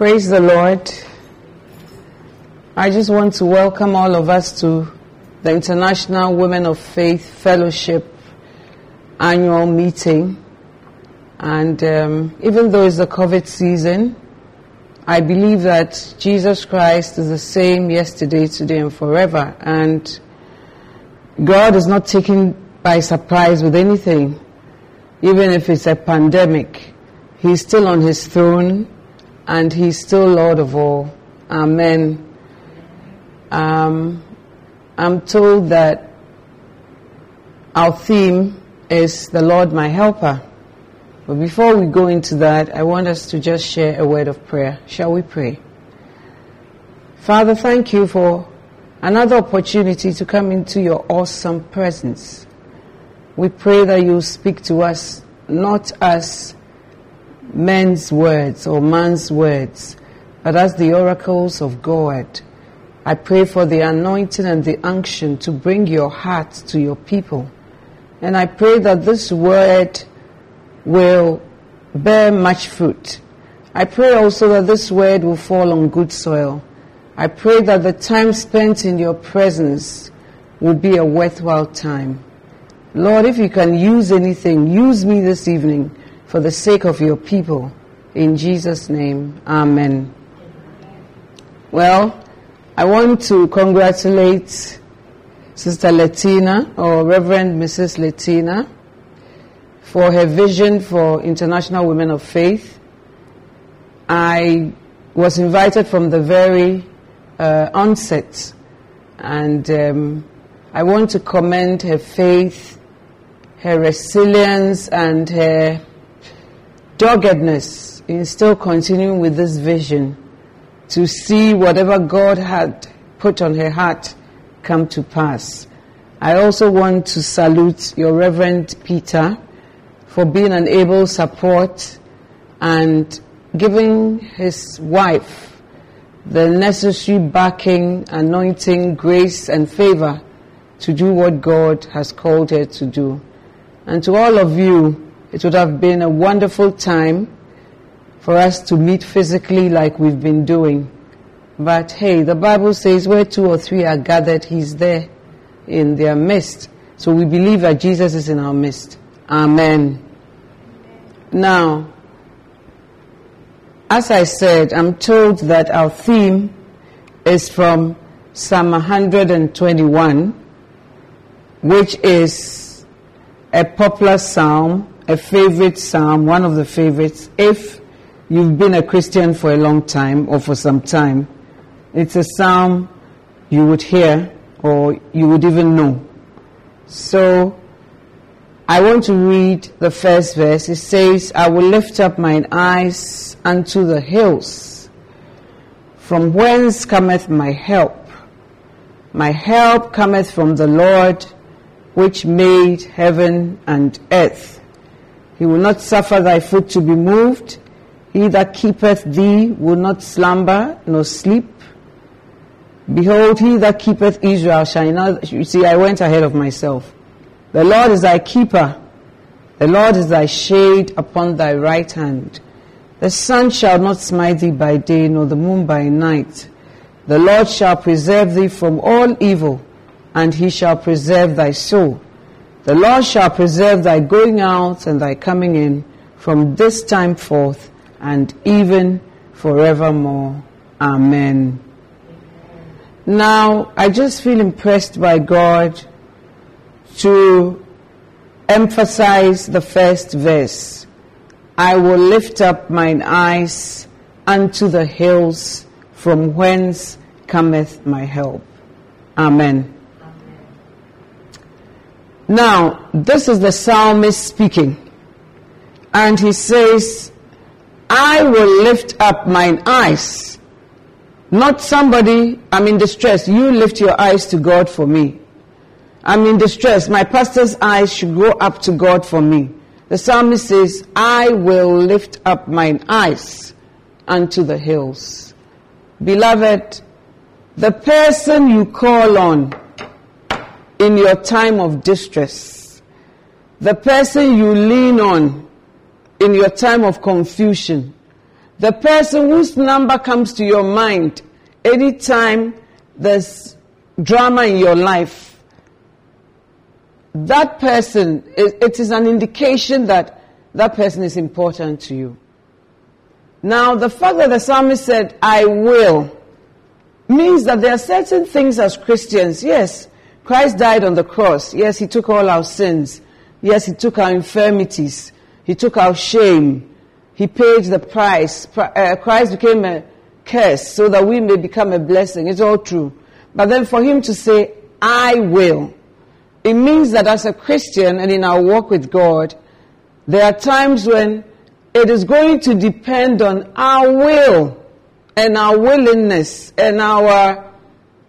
Praise the Lord. I just want to welcome all of us to the International Women of Faith Fellowship annual meeting. And um, even though it's the COVID season, I believe that Jesus Christ is the same yesterday, today, and forever. And God is not taken by surprise with anything. Even if it's a pandemic, He's still on His throne and He's still Lord of all. Amen. Um, I'm told that our theme is the Lord my helper. But before we go into that, I want us to just share a word of prayer. Shall we pray? Father, thank you for another opportunity to come into your awesome presence. We pray that you speak to us not as men's words or man's words, but as the oracles of God I pray for the anointing and the unction to bring your heart to your people. And I pray that this word will bear much fruit. I pray also that this word will fall on good soil. I pray that the time spent in your presence will be a worthwhile time. Lord, if you can use anything, use me this evening for the sake of your people. In Jesus' name, Amen. Well, I want to congratulate Sister Latina or Reverend Mrs. Latina for her vision for International Women of Faith. I was invited from the very uh, onset, and um, I want to commend her faith, her resilience, and her doggedness in still continuing with this vision to see whatever God had put on her heart come to pass. I also want to salute your Reverend Peter for being an able support and giving his wife the necessary backing, anointing, grace, and favor to do what God has called her to do. And to all of you, it would have been a wonderful time for us to meet physically like we've been doing. But hey, the Bible says where two or three are gathered, He's there in their midst. So we believe that Jesus is in our midst. Amen. Now, as I said, I'm told that our theme is from Psalm 121, which is a popular psalm, a favorite psalm, one of the favorites. If you've been a Christian for a long time or for some time, it's a psalm you would hear or you would even know. So I want to read the first verse. It says, I will lift up mine eyes unto the hills. From whence cometh my help? My help cometh from the Lord, which made heaven and earth. He will not suffer thy foot to be moved. He that keepeth thee will not slumber nor sleep. Behold, he that keepeth Israel shall not. You see, I went ahead of myself. The Lord is thy keeper. The Lord is thy shade upon thy right hand. The sun shall not smite thee by day, nor the moon by night. The Lord shall preserve thee from all evil, and he shall preserve thy soul. The Lord shall preserve thy going out and thy coming in from this time forth and even forevermore. Amen. Now, I just feel impressed by God to emphasize the first verse. I will lift up mine eyes unto the hills from whence cometh my help. Amen. Now, this is the psalmist speaking. And he says, I will lift up mine eyes. Not somebody, I'm in distress. You lift your eyes to God for me. I'm in distress. My pastor's eyes should go up to God for me. The psalmist says, I will lift up mine eyes unto the hills. Beloved, the person you call on in your time of distress, the person you lean on in your time of confusion, the person whose number comes to your mind anytime there's drama in your life, that person, it is an indication that that person is important to you. Now, the fact that the psalmist said, I will, means that there are certain things as Christians. Yes, Christ died on the cross. Yes, he took all our sins. Yes, he took our infirmities. He took our shame. He paid the price. Uh, Christ became a curse so that we may become a blessing. It's all true. But then for him to say, I will, it means that as a Christian and in our walk with God, there are times when it is going to depend on our will and our willingness and our,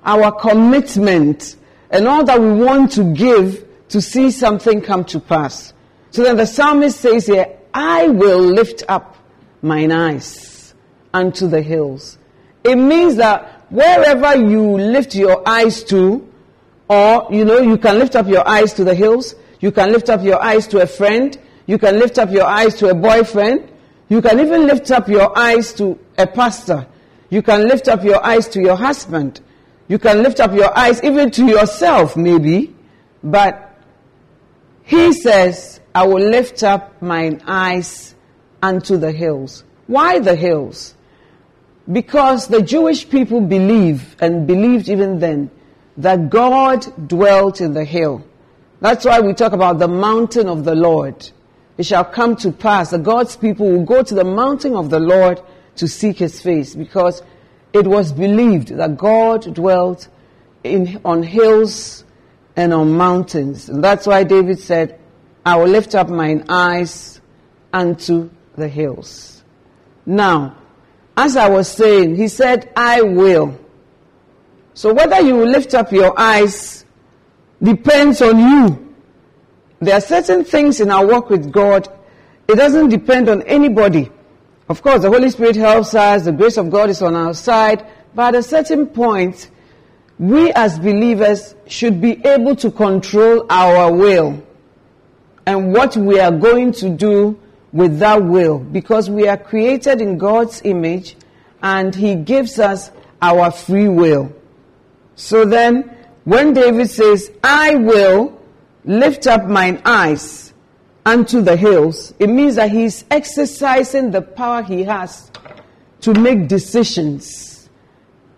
our commitment and all that we want to give to see something come to pass. So then the psalmist says here, I will lift up mine eyes unto the hills. It means that wherever you lift your eyes to, or, you know, you can lift up your eyes to the hills. You can lift up your eyes to a friend. You can lift up your eyes to a boyfriend. You can even lift up your eyes to a pastor. You can lift up your eyes to your husband. You can lift up your eyes even to yourself, maybe. But he says, I will lift up mine eyes unto the hills. Why the hills? Because the Jewish people believe, and believed even then, that God dwelt in the hill. That's why we talk about the mountain of the Lord. It shall come to pass that God's people will go to the mountain of the Lord to seek his face because it was believed that God dwelt in, on hills and on mountains. And that's why David said, I will lift up mine eyes unto the hills. Now, as I was saying, he said, I will. So whether you lift up your eyes depends on you. There are certain things in our work with God, it doesn't depend on anybody. Of course, the Holy Spirit helps us, the grace of God is on our side, but at a certain point, we as believers should be able to control our will and what we are going to do with that will because we are created in God's image and He gives us our free will. So then, when David says, I will lift up mine eyes unto the hills, it means that he's exercising the power he has to make decisions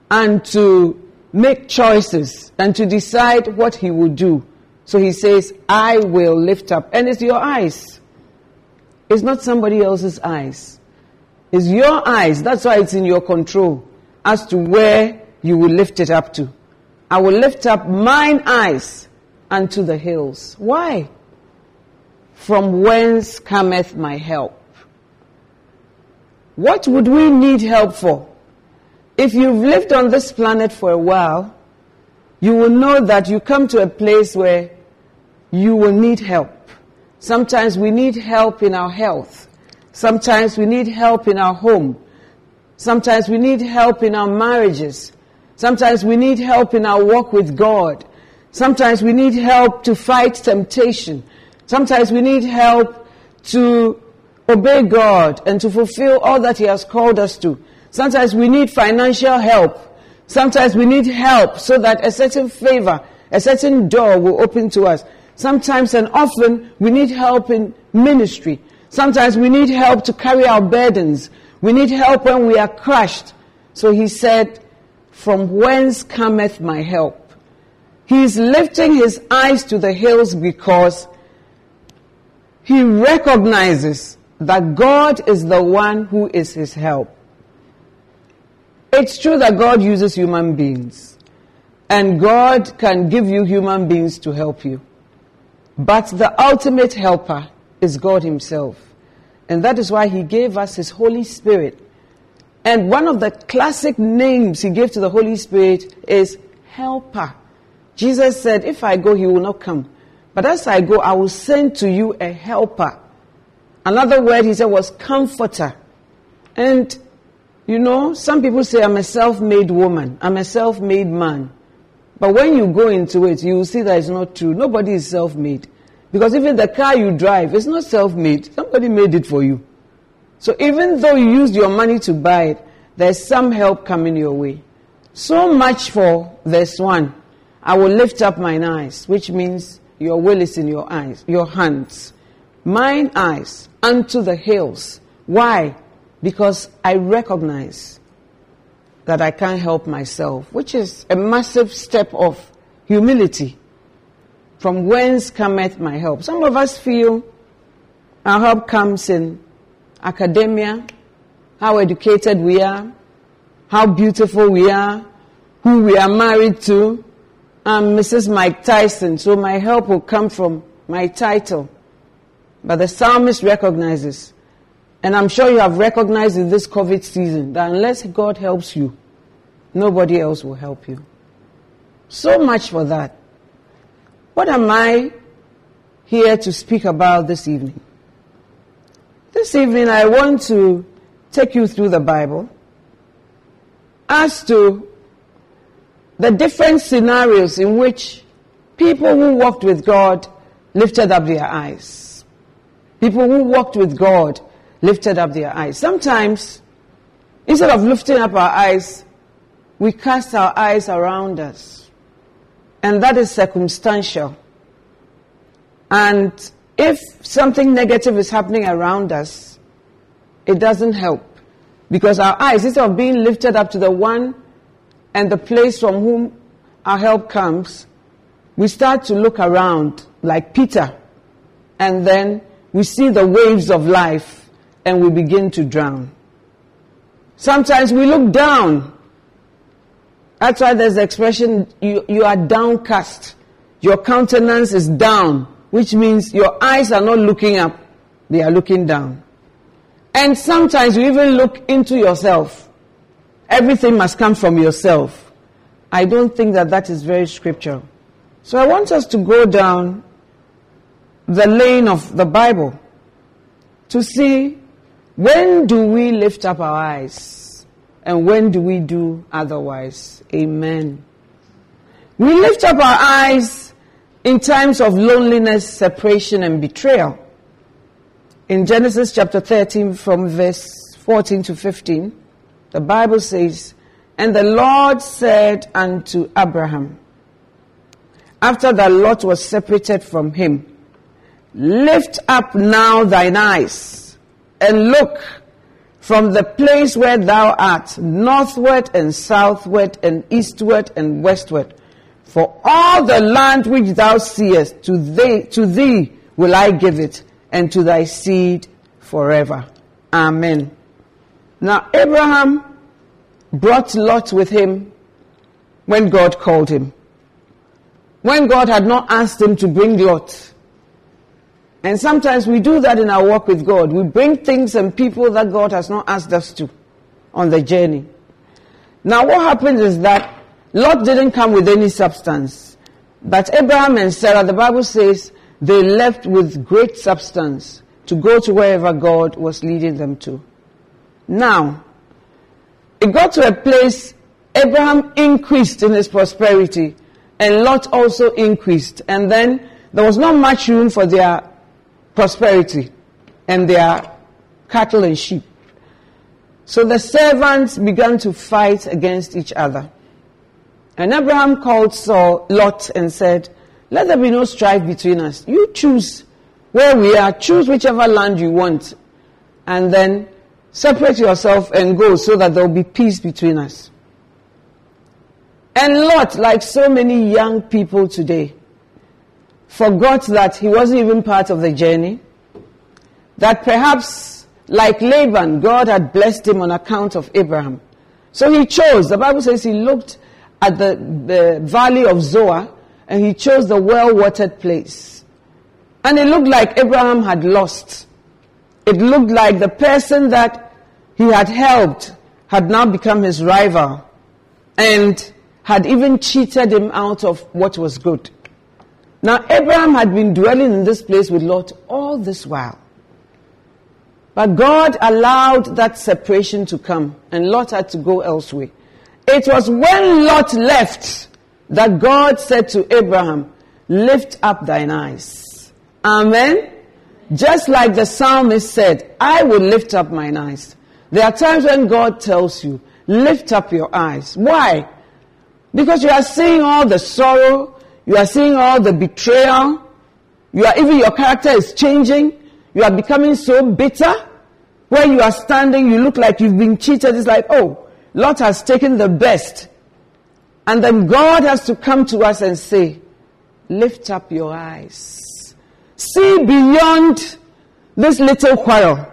and to make choices and to decide what he will do. So he says, I will lift up. And it's your eyes. It's not somebody else's eyes. It's your eyes. That's why it's in your control as to where you will lift it up to. I will lift up mine eyes unto the hills. Why? From whence cometh my help? What would we need help for? If you've lived on this planet for a while, you will know that you come to a place where you will need help. Sometimes we need help in our health. Sometimes we need help in our home. Sometimes we need help in our marriages. Sometimes we need help in our walk with God. Sometimes we need help to fight temptation. Sometimes we need help to obey God and to fulfill all that He has called us to. Sometimes we need financial help. Sometimes we need help so that a certain favor, a certain door will open to us. Sometimes and often we need help in ministry. Sometimes we need help to carry our burdens. We need help when we are crushed. So he said, From whence cometh my help? He is lifting his eyes to the hills because he recognizes that God is the one who is his help. It's true that God uses human beings, and God can give you human beings to help you. But the ultimate helper is God Himself. And that is why He gave us His Holy Spirit. And one of the classic names He gave to the Holy Spirit is Helper. Jesus said, If I go, He will not come. But as I go, I will send to you a helper. Another word He said was Comforter. And you know, some people say, I'm a self made woman, I'm a self made man. But when you go into it, you will see that it's not true. Nobody is self made. Because even the car you drive is not self made, somebody made it for you. So even though you used your money to buy it, there's some help coming your way. So much for verse 1. I will lift up mine eyes, which means your will is in your eyes, your hands. Mine eyes unto the hills. Why? because I recognize that I can't help myself, which is a massive step of humility. From whence cometh my help? Some of us feel our help comes in academia, how educated we are, how beautiful we are, who we are married to. I'm Mrs. Mike Tyson, so my help will come from my title. But the psalmist recognizes and I'm sure you have recognized in this COVID season that unless God helps you, nobody else will help you. So much for that. What am I here to speak about this evening? This evening, I want to take you through the Bible as to the different scenarios in which people who walked with God lifted up their eyes. People who walked with God lifted up their eyes. Sometimes, instead of lifting up our eyes, we cast our eyes around us. And that is circumstantial. And if something negative is happening around us, it doesn't help. Because our eyes, instead of being lifted up to the one and the place from whom our help comes, we start to look around like Peter. And then we see the waves of life and we begin to drown. Sometimes we look down. That's why there's the expression, you, you are downcast. Your countenance is down, which means your eyes are not looking up, they are looking down. And sometimes you even look into yourself. Everything must come from yourself. I don't think that that is very scriptural. So I want us to go down the lane of the Bible to see when do we lift up our eyes? And when do we do otherwise? Amen. We lift up our eyes in times of loneliness, separation, and betrayal. In Genesis chapter 13, from verse 14 to 15, the Bible says, And the Lord said unto Abraham, after that Lot was separated from him, Lift up now thine eyes and look from the place where thou art, northward and southward and eastward and westward. For all the land which thou seest, to thee, to thee will I give it, and to thy seed forever. Amen. Now, Abraham brought Lot with him when God called him. When God had not asked him to bring Lot, and sometimes we do that in our walk with God. We bring things and people that God has not asked us to on the journey. Now, what happens is that Lot didn't come with any substance. But Abraham and Sarah, the Bible says, they left with great substance to go to wherever God was leading them to. Now, it got to a place Abraham increased in his prosperity and Lot also increased. And then there was not much room for their prosperity and their cattle and sheep. So the servants began to fight against each other. And Abraham called Saul, Lot, and said, Let there be no strife between us. You choose where we are, choose whichever land you want. And then Separate yourself and go so that there will be peace between us. And Lot, like so many young people today, forgot that he wasn't even part of the journey. That perhaps, like Laban, God had blessed him on account of Abraham. So he chose, the Bible says he looked at the, the valley of Zoar and he chose the well watered place. And it looked like Abraham had lost. It looked like the person that he had helped had now become his rival and had even cheated him out of what was good. Now, Abraham had been dwelling in this place with Lot all this while. But God allowed that separation to come, and Lot had to go elsewhere. It was when Lot left that God said to Abraham, Lift up thine eyes. Amen. Just like the psalmist said, I will lift up mine eyes. There are times when God tells you, Lift up your eyes. Why? Because you are seeing all the sorrow, you are seeing all the betrayal, you are even your character is changing, you are becoming so bitter. Where you are standing, you look like you've been cheated. It's like, oh, Lot has taken the best. And then God has to come to us and say, lift up your eyes. See beyond this little quarrel.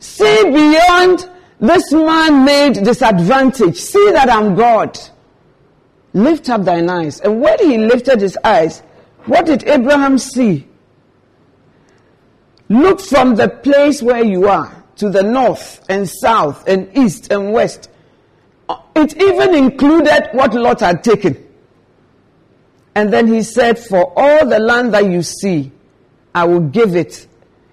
See beyond this man-made disadvantage. See that I'm God. Lift up thine eyes. And when he lifted his eyes, what did Abraham see? Look from the place where you are to the north and south and east and west it even included what Lot had taken. And then he said, For all the land that you see, I will give it.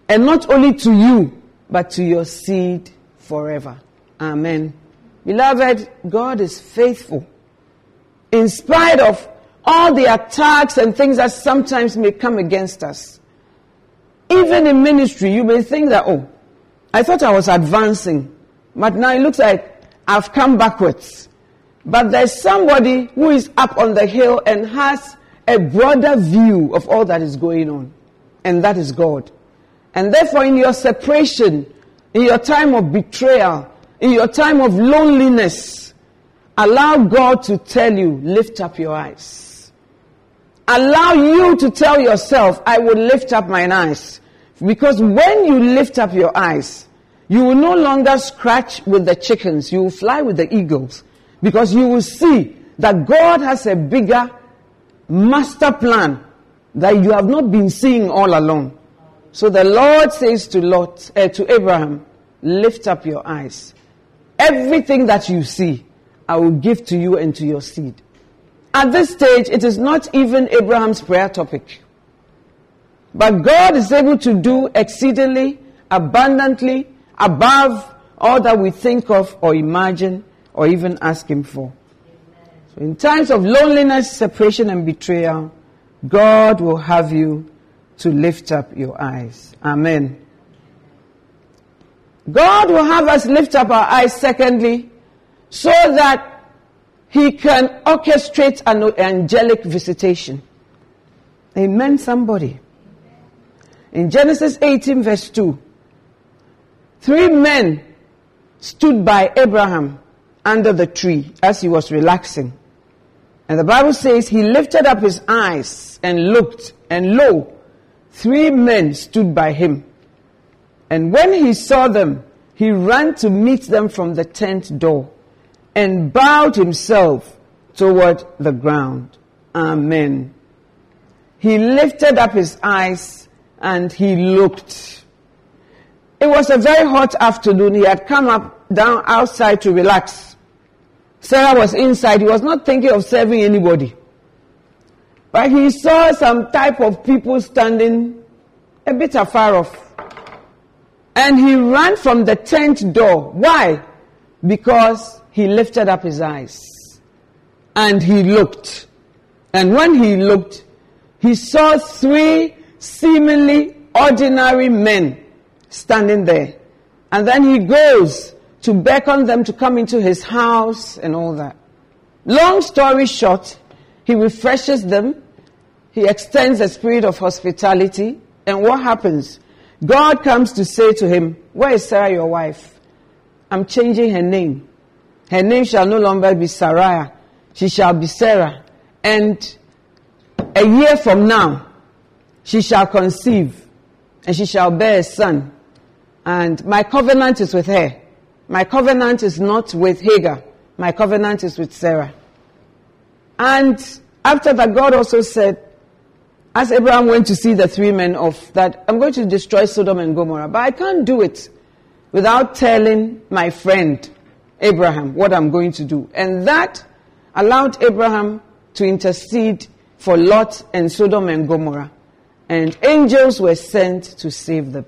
And not only to you, but to your seed forever. Amen. Beloved, God is faithful. In spite of all the attacks and things that sometimes may come against us. Even in ministry, you may think that, oh, I thought I was advancing. But now it looks like I've come backwards. But there's somebody who is up on the hill and has a broader view of all that is going on. And that is God. And therefore, in your separation, in your time of betrayal, in your time of loneliness, allow God to tell you, lift up your eyes. Allow you to tell yourself, I will lift up mine eyes. Because when you lift up your eyes, you will no longer scratch with the chickens, you will fly with the eagles. Because you will see that God has a bigger master plan that you have not been seeing all along. So the Lord says to Lot, uh, to Abraham, lift up your eyes. Everything that you see, I will give to you and to your seed. At this stage, it is not even Abraham's prayer topic. But God is able to do exceedingly, abundantly, above all that we think of or imagine or even ask Him for. So in times of loneliness, separation, and betrayal, God will have you to lift up your eyes. Amen. God will have us lift up our eyes, secondly, so that He can orchestrate an angelic visitation. Amen, somebody. In Genesis 18, verse 2, Three men stood by Abraham under the tree as he was relaxing. And the Bible says he lifted up his eyes and looked, and lo, three men stood by him. And when he saw them, he ran to meet them from the tent door and bowed himself toward the ground. Amen. He lifted up his eyes and he looked. It was a very hot afternoon. He had come up down outside to relax. Sarah was inside. He was not thinking of serving anybody. But he saw some type of people standing a bit afar off. And he ran from the tent door. Why? Because he lifted up his eyes. And he looked. And when he looked, he saw three seemingly ordinary men standing there. And then he goes to beckon them to come into his house and all that. Long story short, he refreshes them. He extends a spirit of hospitality. And what happens? God comes to say to him, Where is Sarah, your wife? I'm changing her name. Her name shall no longer be Sarai; She shall be Sarah. And a year from now, she shall conceive and she shall bear a son. And my covenant is with her. My covenant is not with Hagar. My covenant is with Sarah. And after that, God also said, as Abraham went to see the three men off, that I'm going to destroy Sodom and Gomorrah. But I can't do it without telling my friend Abraham what I'm going to do. And that allowed Abraham to intercede for Lot and Sodom and Gomorrah. And angels were sent to save them.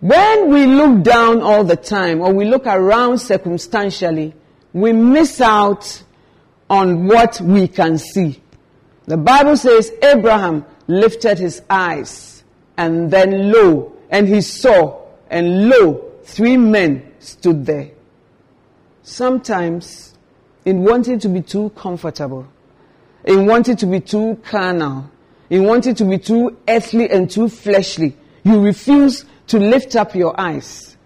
When we look down all the time or we look around circumstantially, we miss out on what we can see. The Bible says Abraham lifted his eyes and then lo, and he saw, and lo, three men stood there. Sometimes, in wanting to be too comfortable, in wanting to be too carnal, in wanting to be too earthly and too fleshly, you refuse to lift up your eyes.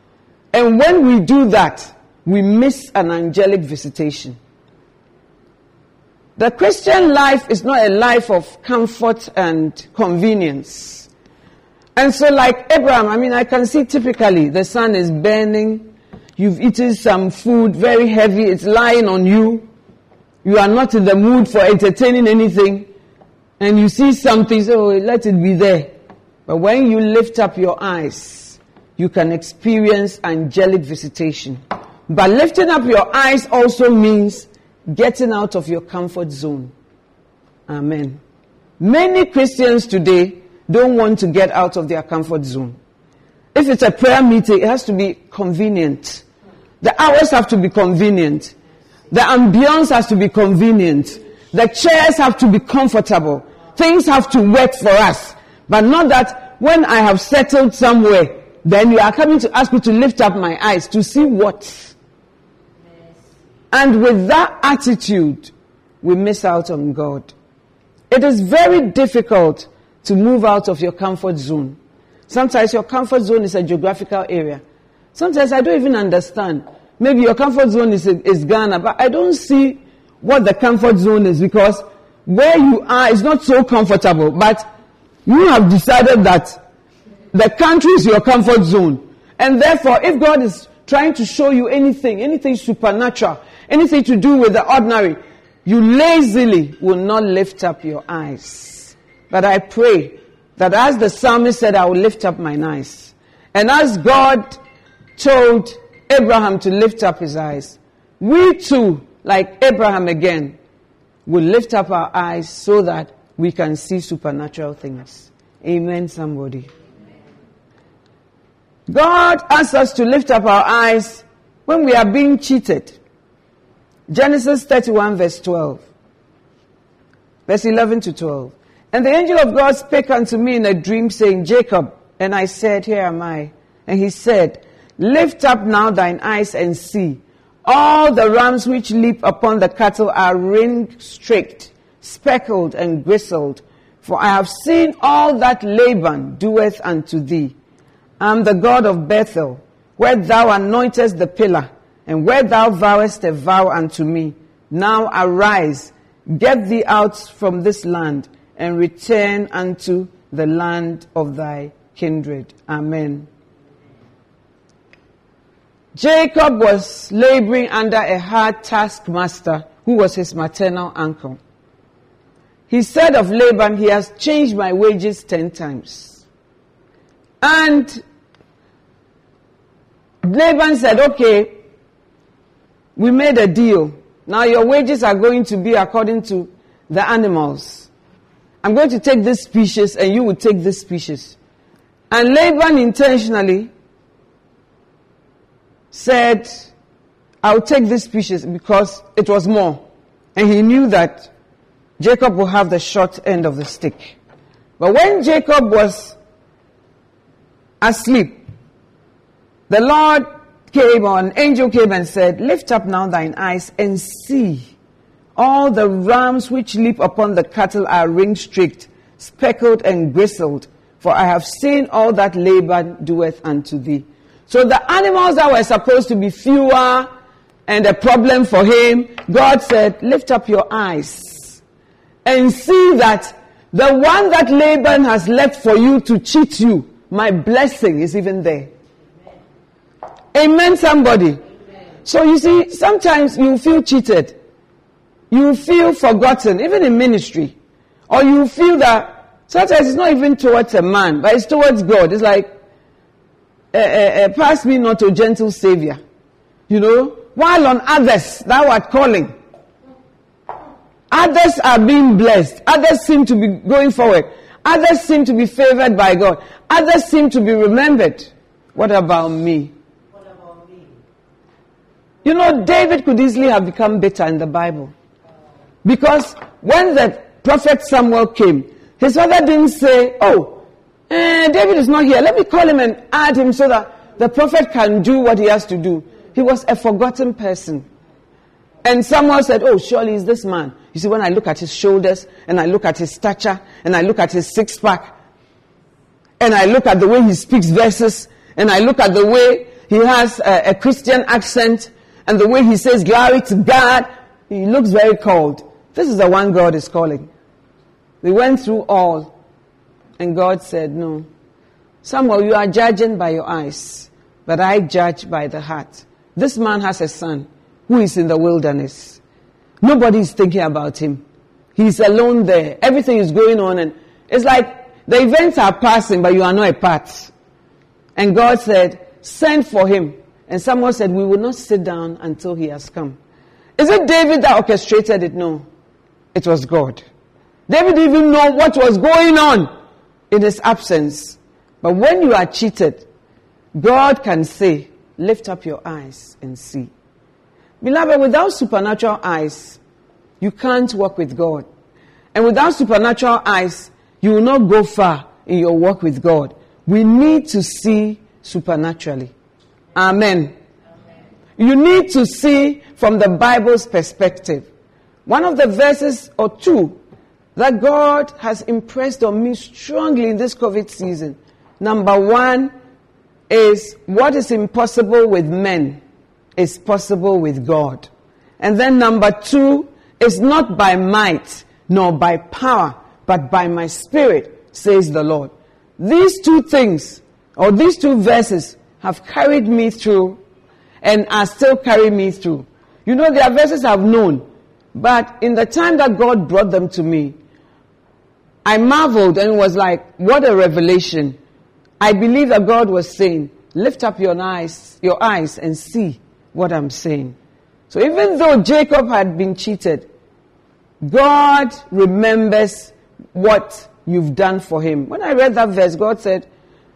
And when we do that, we miss an angelic visitation. The Christian life is not a life of comfort and convenience. And so, like Abraham, I mean, I can see typically the sun is burning, you've eaten some food very heavy, it's lying on you, you are not in the mood for entertaining anything, and you see something, so let it be there. But when you lift up your eyes, you can experience angelic visitation. But lifting up your eyes also means getting out of your comfort zone. Amen. Many Christians today don't want to get out of their comfort zone. If it's a prayer meeting, it has to be convenient. The hours have to be convenient. The ambience has to be convenient. The chairs have to be comfortable. Things have to work for us. But not that when I have settled somewhere, then you are coming to ask me to lift up my eyes to see what? And with that attitude, we miss out on God. It is very difficult to move out of your comfort zone. Sometimes your comfort zone is a geographical area. Sometimes I don't even understand. Maybe your comfort zone is, is Ghana, but I don't see what the comfort zone is because where you are is not so comfortable. But you have decided that the country is your comfort zone. And therefore, if God is trying to show you anything, anything supernatural, anything to do with the ordinary, you lazily will not lift up your eyes. But I pray that as the psalmist said, I will lift up mine eyes. And as God told Abraham to lift up his eyes, we too, like Abraham again, will lift up our eyes so that we can see supernatural things. Amen, somebody. God asks us to lift up our eyes when we are being cheated. Genesis 31, verse 12. Verse 11 to 12. And the angel of God spake unto me in a dream, saying, Jacob. And I said, Here am I. And he said, Lift up now thine eyes and see. All the rams which leap upon the cattle are ring streaked, speckled, and gristled. For I have seen all that Laban doeth unto thee. I am the God of Bethel, where thou anointest the pillar and where thou vowest a vow unto me, now arise, get thee out from this land, and return unto the land of thy kindred. Amen. Jacob was laboring under a hard taskmaster who was his maternal uncle. He said of Laban, He has changed my wages ten times. And Laban said, Okay, we made a deal. Now your wages are going to be according to the animals. I'm going to take this species and you will take this species. And Laban intentionally said, I'll take this species because it was more. And he knew that Jacob will have the short end of the stick. But when Jacob was asleep, the Lord came or an angel came and said, Lift up now thine eyes and see. All the rams which leap upon the cattle are ring streaked, speckled and bristled, for I have seen all that Laban doeth unto thee. So the animals that were supposed to be fewer and a problem for him, God said, lift up your eyes and see that the one that Laban has left for you to cheat you, my blessing is even there. Amen, somebody. Amen. So you see, sometimes you feel cheated. You feel forgotten, even in ministry. Or you feel that sometimes it's not even towards a man, but it's towards God. It's like, uh, uh, uh, pass me not a gentle savior. You know, while on others thou art calling. Others are being blessed. Others seem to be going forward. Others seem to be favored by God. Others seem to be remembered. What about me? You know, David could easily have become bitter in the Bible. Because when the prophet Samuel came, his father didn't say, Oh, eh, David is not here. Let me call him and add him so that the prophet can do what he has to do. He was a forgotten person. And Samuel said, Oh, surely is this man. You see, when I look at his shoulders, and I look at his stature, and I look at his six pack, and I look at the way he speaks verses, and I look at the way he has a, a Christian accent, and the way he says glory to God, he looks very cold. This is the one God is calling. We went through all, and God said, No. Samuel, you are judging by your eyes, but I judge by the heart. This man has a son who is in the wilderness. Nobody is thinking about him. He's alone there. Everything is going on and it's like the events are passing, but you are not a part. And God said, send for him. And someone said, we will not sit down until he has come. Is it David that orchestrated it? No. It was God. David didn't even know what was going on in his absence. But when you are cheated, God can say, lift up your eyes and see. Beloved, without supernatural eyes, you can't walk with God. And without supernatural eyes, you will not go far in your walk with God. We need to see supernaturally. Amen. Amen. You need to see from the Bible's perspective. One of the verses or two that God has impressed on me strongly in this COVID season. Number one is what is impossible with men is possible with God. And then number two is not by might nor by power, but by my spirit, says the Lord. These two things, or these two verses, have carried me through and are still carrying me through. You know, there are verses I've known, but in the time that God brought them to me, I marveled and was like, what a revelation. I believe that God was saying, lift up your eyes, your eyes and see what I'm saying. So even though Jacob had been cheated, God remembers what you've done for him. When I read that verse, God said,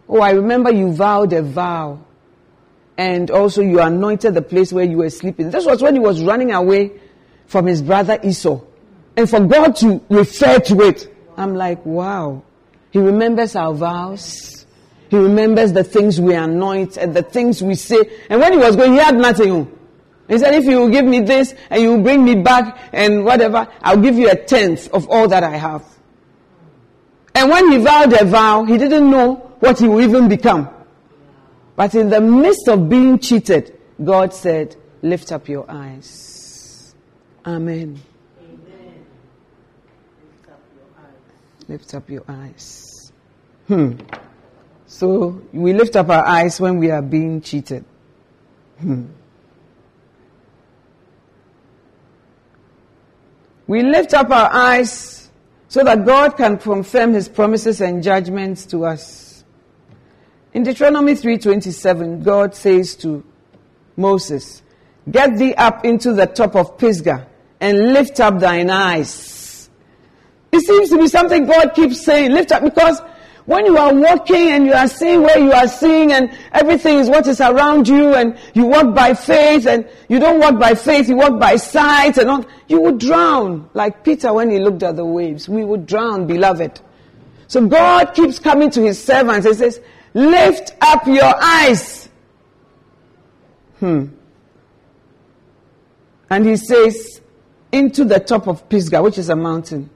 Oh, I remember you vowed a vow. And also you anointed the place where you were sleeping. This was when he was running away from his brother Esau. And for God to refer to it, I'm like, wow. He remembers our vows. He remembers the things we anoint and the things we say. And when he was going, he had nothing. He said, if you will give me this and you will bring me back and whatever, I'll give you a tenth of all that I have. And when he vowed a vow, he didn't know what he would even become. But in the midst of being cheated, God said, lift up your eyes. Amen. Amen. Lift up your eyes. Lift up your eyes. Hmm. So we lift up our eyes when we are being cheated. Hmm. We lift up our eyes so that God can confirm his promises and judgments to us. In Deuteronomy 3:27, God says to Moses, "Get thee up into the top of Pisgah and lift up thine eyes." It seems to be something God keeps saying, lift up because when you are walking and you are seeing where you are seeing and everything is what is around you and you walk by faith and you don't walk by faith, you walk by sight and all, you would drown. Like Peter when he looked at the waves. We would drown, beloved. So God keeps coming to his servants and says, lift up your eyes. Hmm. And he says, into the top of Pisgah, which is a mountain.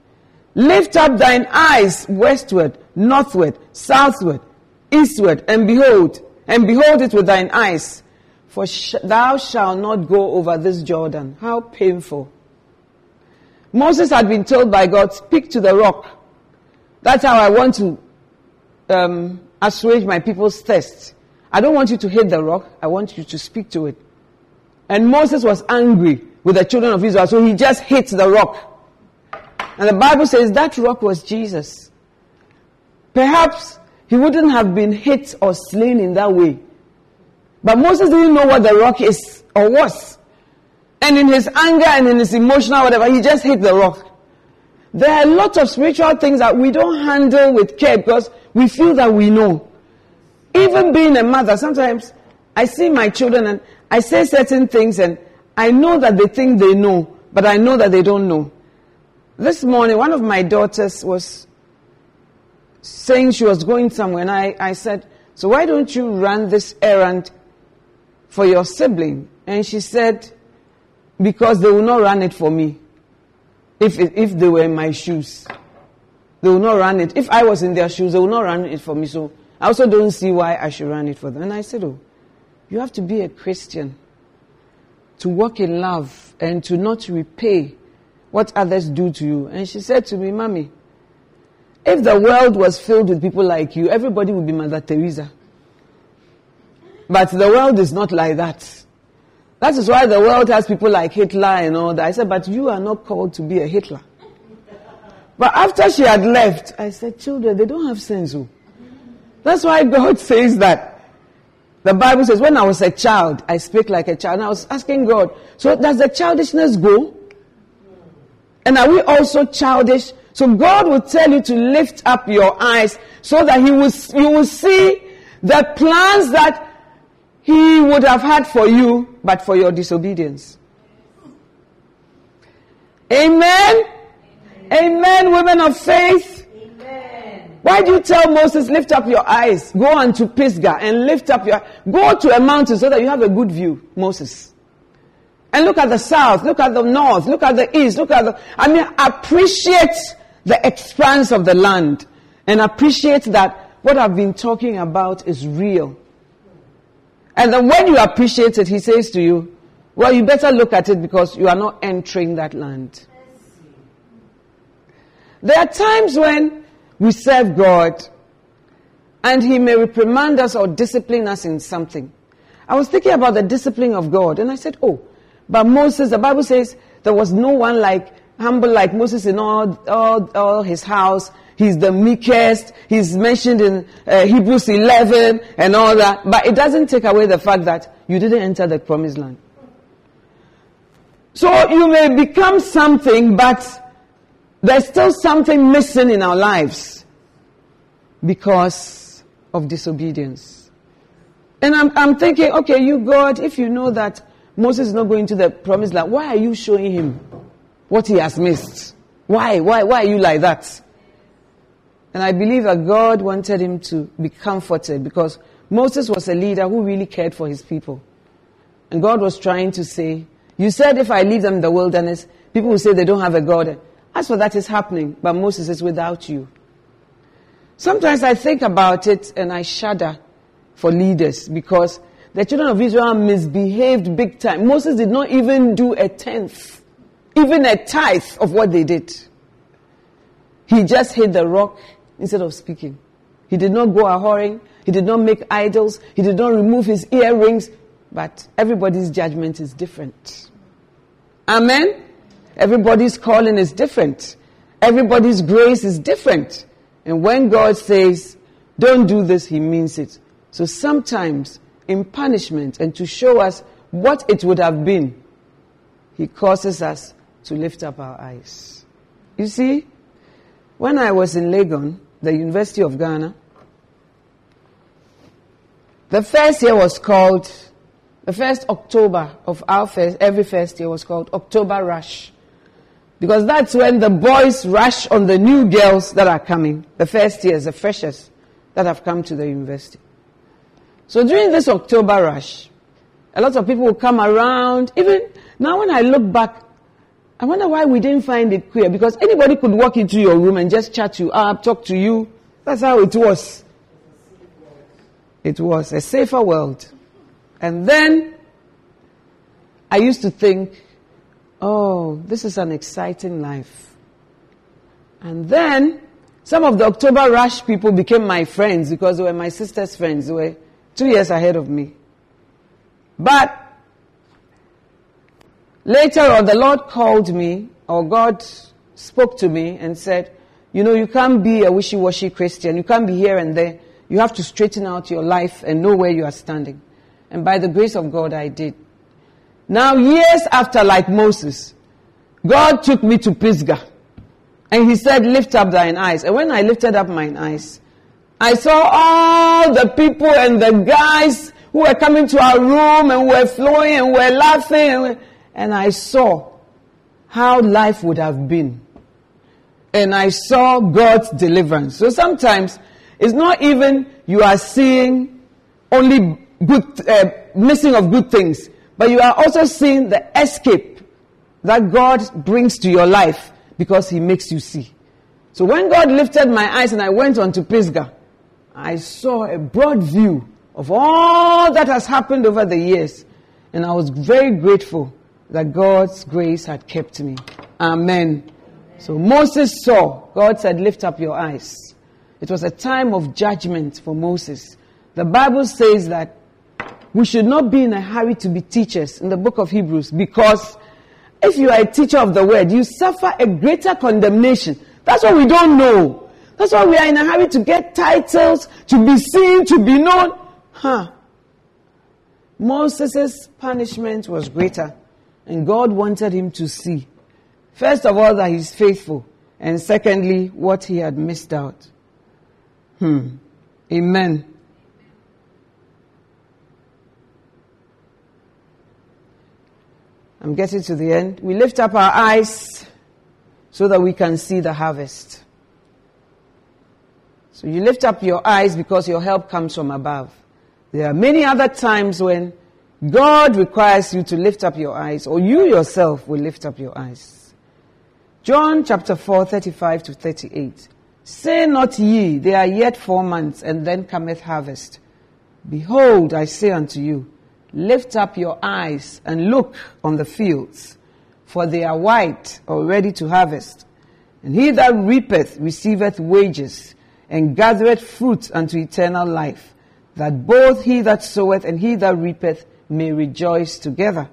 Lift up thine eyes westward, northward, southward, eastward, and behold, and behold it with thine eyes, for sh- thou shalt not go over this Jordan. How painful. Moses had been told by God, speak to the rock. That's how I want to um, assuage my people's thirst. I don't want you to hit the rock. I want you to speak to it. And Moses was angry with the children of Israel, so he just hit the rock. And the Bible says that rock was Jesus. Perhaps he wouldn't have been hit or slain in that way. But Moses didn't know what the rock is or was. And in his anger and in his emotional whatever, he just hit the rock. There are a lot of spiritual things that we don't handle with care because we feel that we know. Even being a mother, sometimes I see my children and I say certain things and I know that they think they know, but I know that they don't know. This morning, one of my daughters was saying she was going somewhere, and I, I said, So why don't you run this errand for your sibling? And she said, Because they will not run it for me. If, if they were in my shoes, they will not run it. If I was in their shoes, they will not run it for me. So I also don't see why I should run it for them. And I said, Oh, you have to be a Christian to walk in love and to not repay what others do to you. And she said to me, Mommy, if the world was filled with people like you, everybody would be Mother Teresa. But the world is not like that. That is why the world has people like Hitler and all that. I said, but you are not called to be a Hitler. But after she had left, I said, children, they don't have sense. Oh. That's why God says that. The Bible says, when I was a child, I speak like a child. And I was asking God, so does the childishness go? And are we also childish? So God will tell you to lift up your eyes so that He will, you will see the plans that He would have had for you, but for your disobedience. Amen. Amen, Amen women of faith. Amen. Why do you tell Moses, lift up your eyes, go on to Pisgah and lift up your, go to a mountain so that you have a good view, Moses. And look at the south, look at the north, look at the east, look at the, I mean, appreciate the expanse of the land and appreciate that what I've been talking about is real. And then when you appreciate it, he says to you, well, you better look at it because you are not entering that land. There are times when we serve God and he may reprimand us or discipline us in something. I was thinking about the discipline of God and I said, oh, but Moses, the Bible says there was no one like humble like Moses in all, all, all his house. He's the meekest. He's mentioned in uh, Hebrews 11 and all that. But it doesn't take away the fact that you didn't enter the promised land. So you may become something, but there's still something missing in our lives because of disobedience. And I'm, I'm thinking, okay, you God, if you know that Moses is not going to the promised land. Why are you showing him what he has missed? Why? Why? Why are you like that? And I believe that God wanted him to be comforted because Moses was a leader who really cared for his people. And God was trying to say, You said if I leave them in the wilderness, people will say they don't have a God. As for that is happening, but Moses is without you. Sometimes I think about it and I shudder for leaders because the children of Israel misbehaved big time. Moses did not even do a tenth, even a tithe of what they did. He just hit the rock instead of speaking. He did not go a. He did not make idols. He did not remove his earrings. But everybody's judgment is different. Amen? Everybody's calling is different. Everybody's grace is different. And when God says, don't do this, He means it. So sometimes in punishment and to show us what it would have been, He causes us to lift up our eyes. You see, when I was in Legon, the University of Ghana, the first year was called, the first October of our first, every first year was called October Rush. Because that's when the boys rush on the new girls that are coming, the first years, the freshers that have come to the university. So during this October rush, a lot of people will come around. Even now, when I look back, I wonder why we didn't find it queer. Because anybody could walk into your room and just chat you up, talk to you. That's how it was. it was a safer world. And then I used to think, oh, this is an exciting life. And then some of the October Rush people became my friends because they were my sister's friends. They were two years ahead of me. But later on, the Lord called me, or God spoke to me and said, You know, you can't be a wishy washy Christian. You can't be here and there. You have to straighten out your life and know where you are standing. And by the grace of God, I did. Now, years after, like Moses, God took me to Pisgah. And he said, Lift up thine eyes. And when I lifted up mine eyes, I saw all the people and the guys who were coming to our room and were flowing and were laughing. And I saw how life would have been. And I saw God's deliverance. So sometimes it's not even you are seeing only good, uh, missing of good things, but you are also seeing the escape that God brings to your life because He makes you see. So when God lifted my eyes and I went on to Pisgah, I saw a broad view of all that has happened over the years. And I was very grateful that God's grace had kept me. Amen. So Moses saw, God said, Lift up your eyes. It was a time of judgment for Moses. The Bible says that we should not be in a hurry to be teachers in the book of Hebrews because if you are a teacher of the word, you suffer a greater condemnation. That's what we don't know. That's why we are in a hurry to get titles, to be seen, to be known. Huh. Moses' punishment was greater, and God wanted him to see. First of all, that he's faithful, and secondly, what he had missed out. Hmm. Amen. I'm getting to the end. We lift up our eyes so that we can see the harvest. So you lift up your eyes because your help comes from above. There are many other times when God requires you to lift up your eyes, or you yourself will lift up your eyes. John chapter 4, 35 to 38. Say not ye, there are yet four months, and then cometh harvest. Behold, I say unto you, Lift up your eyes and look on the fields, for they are white or ready to harvest. And he that reapeth receiveth wages, and gathereth fruit unto eternal life, that both he that soweth and he that reapeth may rejoice together.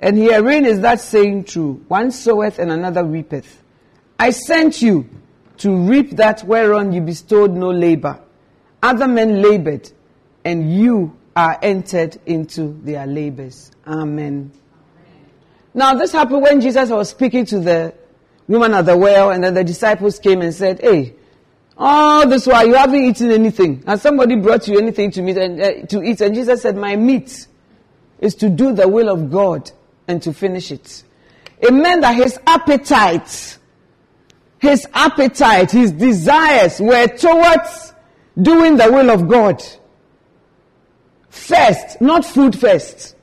And herein is that saying true one soweth and another reapeth. I sent you to reap that whereon you bestowed no labor. Other men labored, and you are entered into their labors. Amen. Amen. Now, this happened when Jesus was speaking to the woman at the well, and then the disciples came and said, Hey, all this while you haven't eaten anything. Has somebody brought you anything to, meet and, uh, to eat? And Jesus said, My meat is to do the will of God and to finish it. It meant that his appetite, his appetite, his desires were towards doing the will of God first, not food first.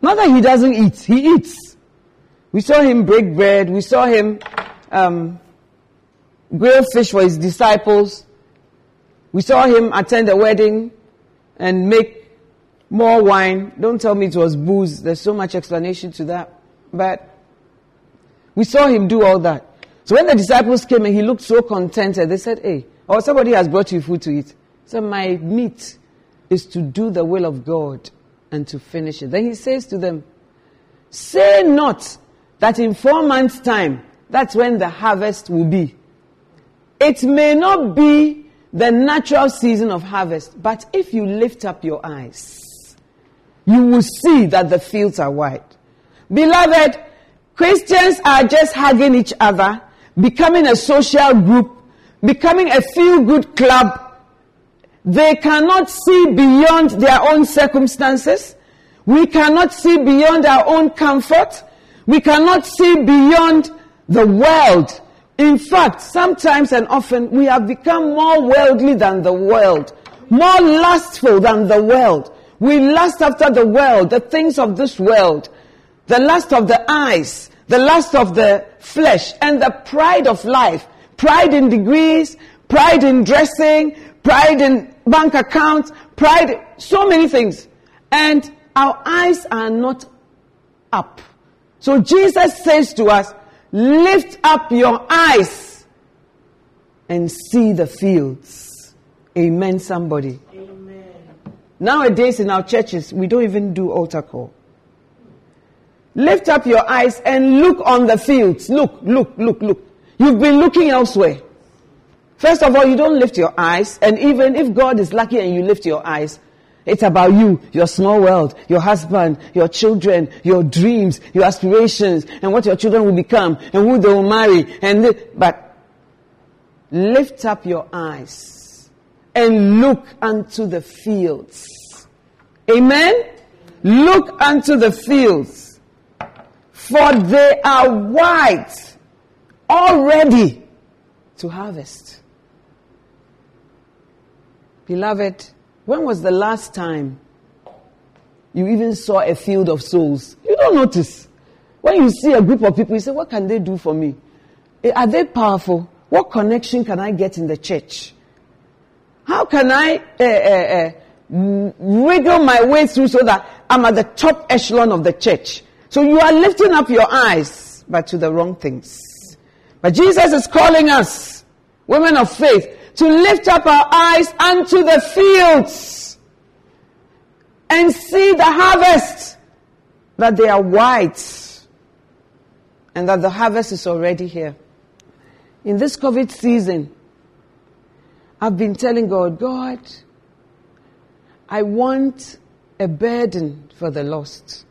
Not that he doesn't eat, he eats. We saw him break bread, we saw him um, grill fish for his disciples. We saw him attend a wedding and make more wine. Don't tell me it was booze, there's so much explanation to that. But we saw him do all that. So when the disciples came and he looked so contented, they said, Hey, or somebody has brought you food to eat. So my meat is to do the will of God and to finish it. Then he says to them, Say not that in four months' time, that's when the harvest will be. It may not be the natural season of harvest, but if you lift up your eyes, you will see that the fields are white. Beloved, Christians are just hugging each other, becoming a social group, becoming a feel good club, they cannot see beyond their own circumstances. We cannot see beyond our own comfort. We cannot see beyond the world. In fact, sometimes and often we have become more worldly than the world, more lustful than the world. We lust after the world, the things of this world, the lust of the eyes, the lust of the flesh, and the pride of life. Pride in degrees, pride in dressing, pride in bank accounts, pride, so many things. And our eyes are not up. So Jesus says to us, lift up your eyes and see the fields. Amen, somebody. Amen. Nowadays in our churches, we don't even do altar call. Lift up your eyes and look on the fields. Look, look, look, look. You've been looking elsewhere. First of all, you don't lift your eyes, and even if God is lucky and you lift your eyes, it's about you, your small world, your husband, your children, your dreams, your aspirations, and what your children will become, and who they will marry. And li- but lift up your eyes and look unto the fields. Amen. Look unto the fields, for they are white, already to harvest. Beloved, when was the last time you even saw a field of souls? You don't notice. When you see a group of people, you say, What can they do for me? Eh, are they powerful? What connection can I get in the church? How can I uh, uh, uh, wiggle my way through so that I'm at the top echelon of the church? So you are lifting up your eyes, but to the wrong things. But Jesus is calling us, women of faith, to lift up our eyes unto the fields and see the harvest, that they are white and that the harvest is already here. In this COVID season, I've been telling God, God, I want a burden for the lost.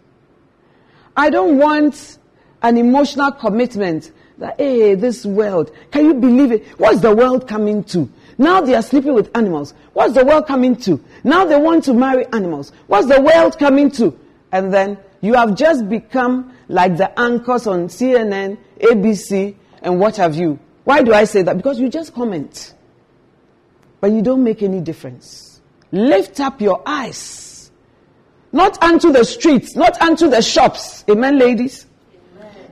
I don't want an emotional commitment that, hey, this world, can you believe it? What's the world coming to? Now they are sleeping with animals. What's the world coming to? Now they want to marry animals. What's the world coming to? And then you have just become like the anchors on CNN, ABC, and what have you. Why do I say that? Because you just comment. But you don't make any difference. Lift up your eyes. Not unto the streets, not unto the shops. Amen, ladies?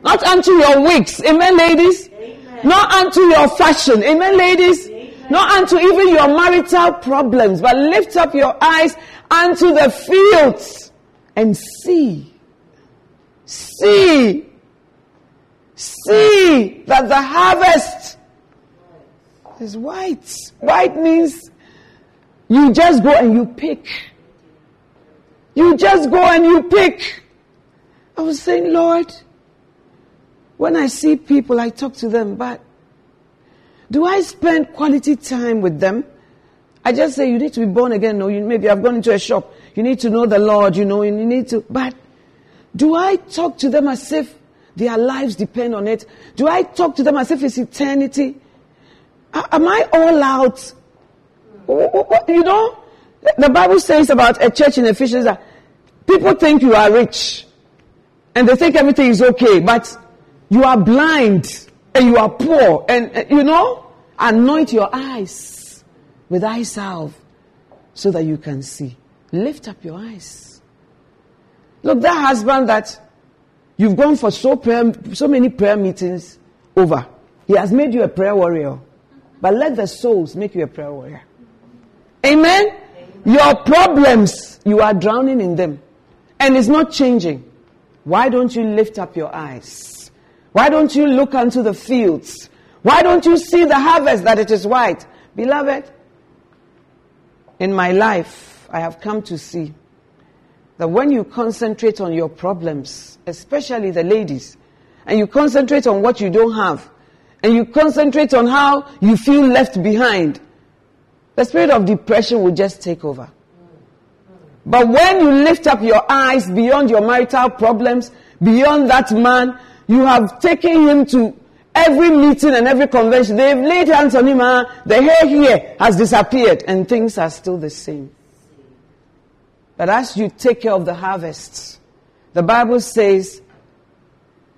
Not unto your wigs. Amen, ladies? Amen. Not unto your fashion. Amen, ladies? Amen. Not unto even your marital problems, but lift up your eyes unto the fields and see. See. See that the harvest is white. White means you just go and you pick. You just go and you pick. I was saying, Lord, when I see people, I talk to them, but do I spend quality time with them? I just say, you need to be born again. No, you, maybe I've gone into a shop. You need to know the Lord, you know, you need to. But do I talk to them as if their lives depend on it? Do I talk to them as if it's eternity? Am I all out? You know, the Bible says about a church in Ephesians that people think you are rich and they think everything is okay, but you are blind and you are poor and, uh, you know, anoint your eyes with eye salve so that you can see. Lift up your eyes. Look, that husband that you've gone for so prayer, so many prayer meetings over, he has made you a prayer warrior. But let the souls make you a prayer warrior. Amen? Amen? Your problems, you are drowning in them. And it's not changing. Why don't you lift up your eyes? Why don't you look unto the fields? Why don't you see the harvest that it is white? Beloved, in my life, I have come to see that when you concentrate on your problems, especially the ladies, and you concentrate on what you don't have, and you concentrate on how you feel left behind, the spirit of depression will just take over. But when you lift up your eyes beyond your marital problems, beyond that man, you have taken him to every meeting and every convention. They've laid hands on him. Uh, the hair here has disappeared and things are still the same. But as you take care of the harvest, the Bible says,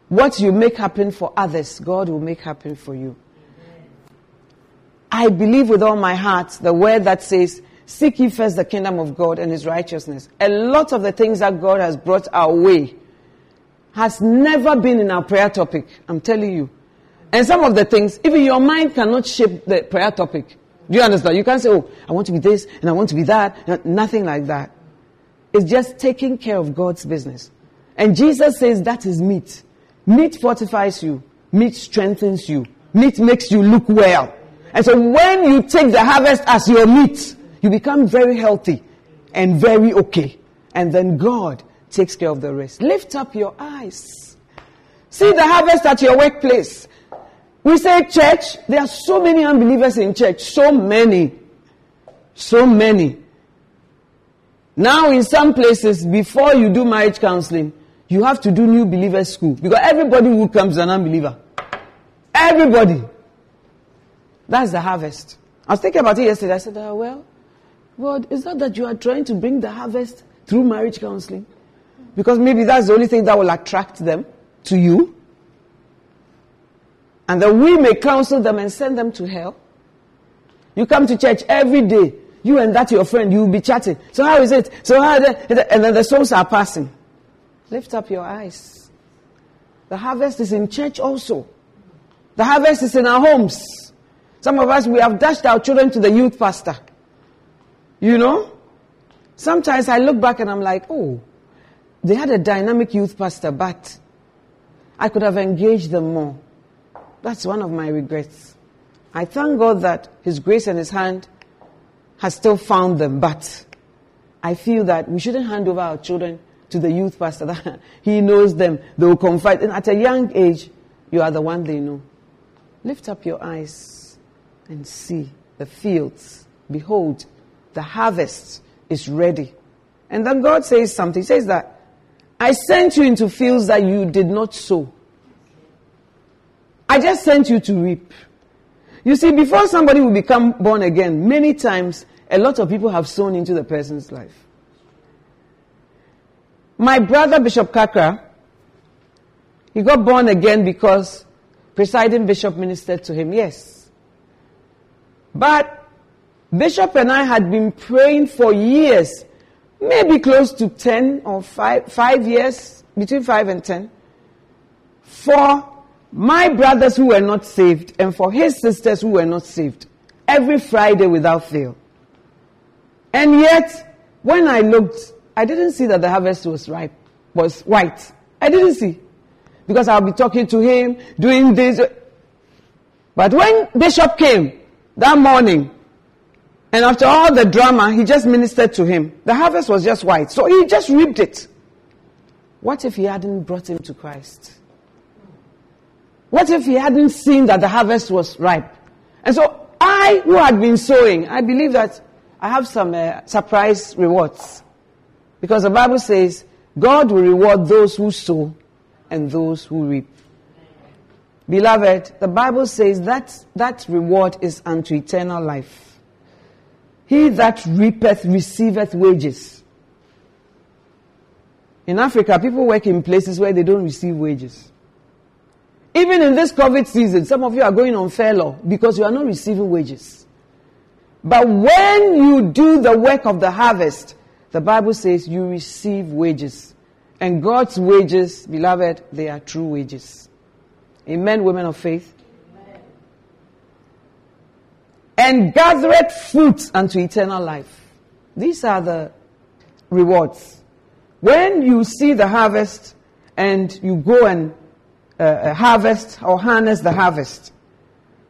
what you make happen for others, God will make happen for you. I believe with all my heart the word that says, Seek ye first the kingdom of God and his righteousness. A lot of the things that God has brought our way has never been in our prayer topic. I'm telling you. And some of the things, even your mind cannot shape the prayer topic. Do you understand? You can't say, oh, I want to be this and I want to be that. Nothing like that. It's just taking care of God's business. And Jesus says that is meat. Meat fortifies you. Meat strengthens you. Meat makes you look well. And so when you take the harvest as your meat, you become very healthy and very okay. And then God takes care of the rest. Lift up your eyes. See the harvest at your workplace. We say church, there are so many unbelievers in church. So many. So many. Now, in some places, before you do marriage counseling, you have to do new believer school because everybody who comes is an unbeliever. Everybody. That's the harvest. I was thinking about it yesterday. I said, oh, well, God, is that that you are trying to bring the harvest through marriage counseling? Because maybe that's the only thing that will attract them to you. And then we may counsel them and send them to hell. You come to church every day. You and that your friend, you will be chatting. So how is it? So how, and then the souls are passing. Lift up your eyes. The harvest is in church also. The harvest is in our homes. Some of us, we have dashed our children to the youth pastor. You know? Sometimes I look back and I'm like, oh, they had a dynamic youth pastor, but I could have engaged them more. That's one of my regrets. I thank God that His grace and His hand has still found them, but I feel that we shouldn't hand over our children to the youth pastor. he knows them. They will confide. And at a young age, you are the one they know. Lift up your eyes and see the fields. Behold, the harvest is ready. And then God says something. He says that I sent you into fields that you did not sow. I just sent you to reap. You see, before somebody will become born again, many times a lot of people have sown into the person's life. My brother, Bishop Kakra, he got born again because presiding bishop ministered to him, yes. But Bishop and I had been praying for years, maybe close to 10 or 5, five years, between 5 and 10, for my brothers who were not saved and for his sisters who were not saved. Every Friday without fail. And yet, when I looked, I didn't see that the harvest was ripe, was white. I didn't see. Because I'll be talking to him, doing this. But when Bishop came that morning, and after all the drama, he just ministered to him. The harvest was just white. So he just reaped it. What if he hadn't brought him to Christ? What if he hadn't seen that the harvest was ripe? And so I, who had been sowing, I believe that I have some uh, surprise rewards. Because the Bible says, God will reward those who sow and those who reap. Beloved, the Bible says that that reward is unto eternal life. He that reapeth receiveth wages. In Africa, people work in places where they don't receive wages. Even in this COVID season, some of you are going on furlough because you are not receiving wages. But when you do the work of the harvest, the Bible says you receive wages. And God's wages, beloved, they are true wages. Amen, women of faith. Amen. And gathereth fruit unto eternal life. These are the rewards. When you see the harvest and you go and uh, uh, harvest or harness the harvest.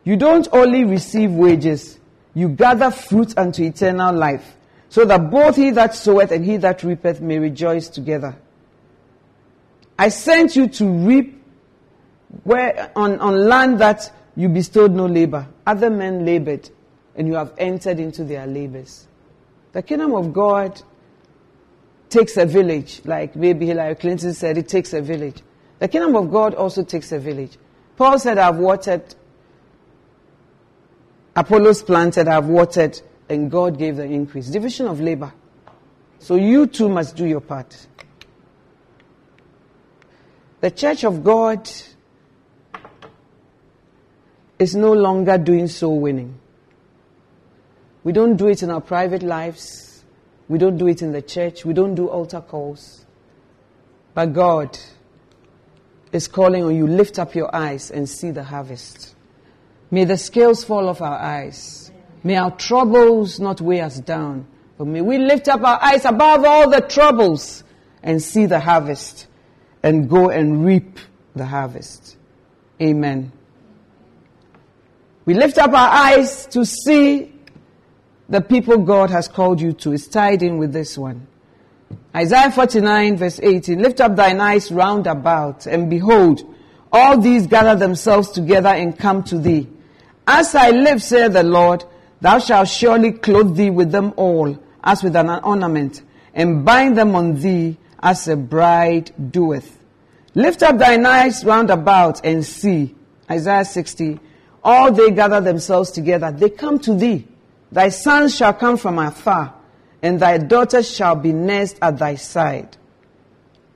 You don't only receive wages, you gather fruit unto eternal life, so that both he that soweth and he that reapeth may rejoice together. I sent you to reap where, on, on land that you bestowed no labor. Other men labored, and you have entered into their labors. The kingdom of God takes a village, like maybe Hillary Clinton said, it takes a village. The kingdom of God also takes a village. Paul said, I've watered, Apollos planted, I've watered, and God gave the increase. Division of labor. So you too must do your part. The church of God is no longer doing soul winning. We don't do it in our private lives. We don't do it in the church. We don't do altar calls. But God is calling on you. Lift up your eyes and see the harvest. May the scales fall off our eyes May our troubles not weigh us down, but may we lift up our eyes above all the troubles and see the harvest and go and reap the harvest. Amen. We lift up our eyes to see the people God has called you to. is tied in with this one. Isaiah 49 verse 18. Lift up thine eyes round about and behold, all these gather themselves together and come to thee. As I live, saith the Lord, thou shalt surely clothe thee with them all, as with an ornament, and bind them on thee as a bride doeth. Lift up thine eyes round about and see. Isaiah 60. All they gather themselves together. They come to thee. Thy sons shall come from afar, and thy daughters shall be nursed at thy side.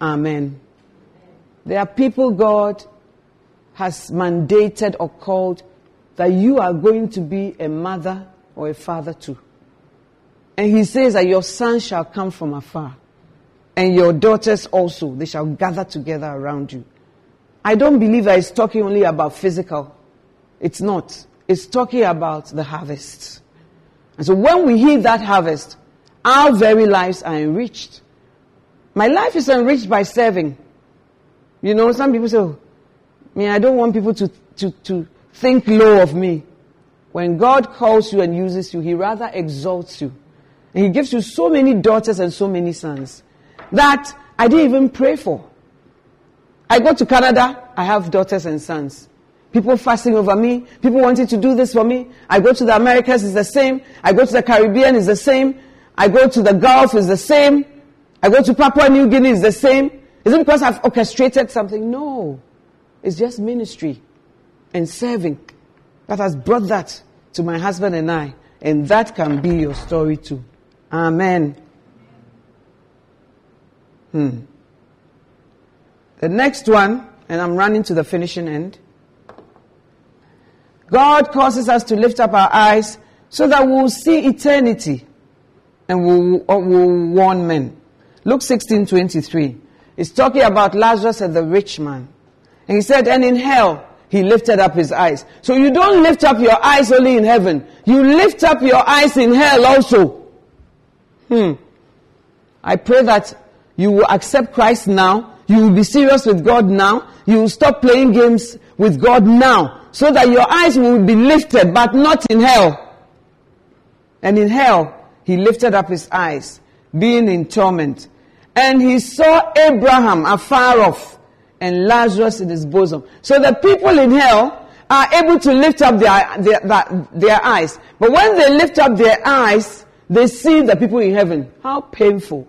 Amen. There are people God has mandated or called that you are going to be a mother or a father to. And he says that your sons shall come from afar and your daughters also, they shall gather together around you. I don't believe that it's talking only about physical. It's not. It's talking about the harvest. And so when we hear that harvest, our very lives are enriched. My life is enriched by serving. You know, some people say, oh, me, I don't want people to, to, to think low of me. When God calls you and uses you, He rather exalts you. And He gives you so many daughters and so many sons that I didn't even pray for. I go to Canada, I have daughters and sons. People fasting over me, people wanting to do this for me. I go to the Americas, it's the same. I go to the Caribbean, it's the same. I go to the Gulf, it's the same. I go to Papua New Guinea, it's the same. Is it because I've orchestrated something? No. It's just ministry and serving that has brought that to my husband and I. And that can be your story too. Amen. Hmm. The next one, and I'm running to the finishing end. God causes us to lift up our eyes so that we'll see eternity and we'll, we'll warn men. Luke 16 23 is talking about Lazarus and the rich man. And he said, and in hell, he lifted up his eyes. So you don't lift up your eyes only in heaven. You lift up your eyes in hell also. Hmm. I pray that you will accept Christ now. You will be serious with God now. You will stop playing games with God now. So that your eyes will be lifted, but not in hell. And in hell, he lifted up his eyes, being in torment. And he saw Abraham afar off and Lazarus in his bosom. So the people in hell are able to lift up their, their, their, eyes. But when they lift up their eyes, they see the people in heaven. How painful.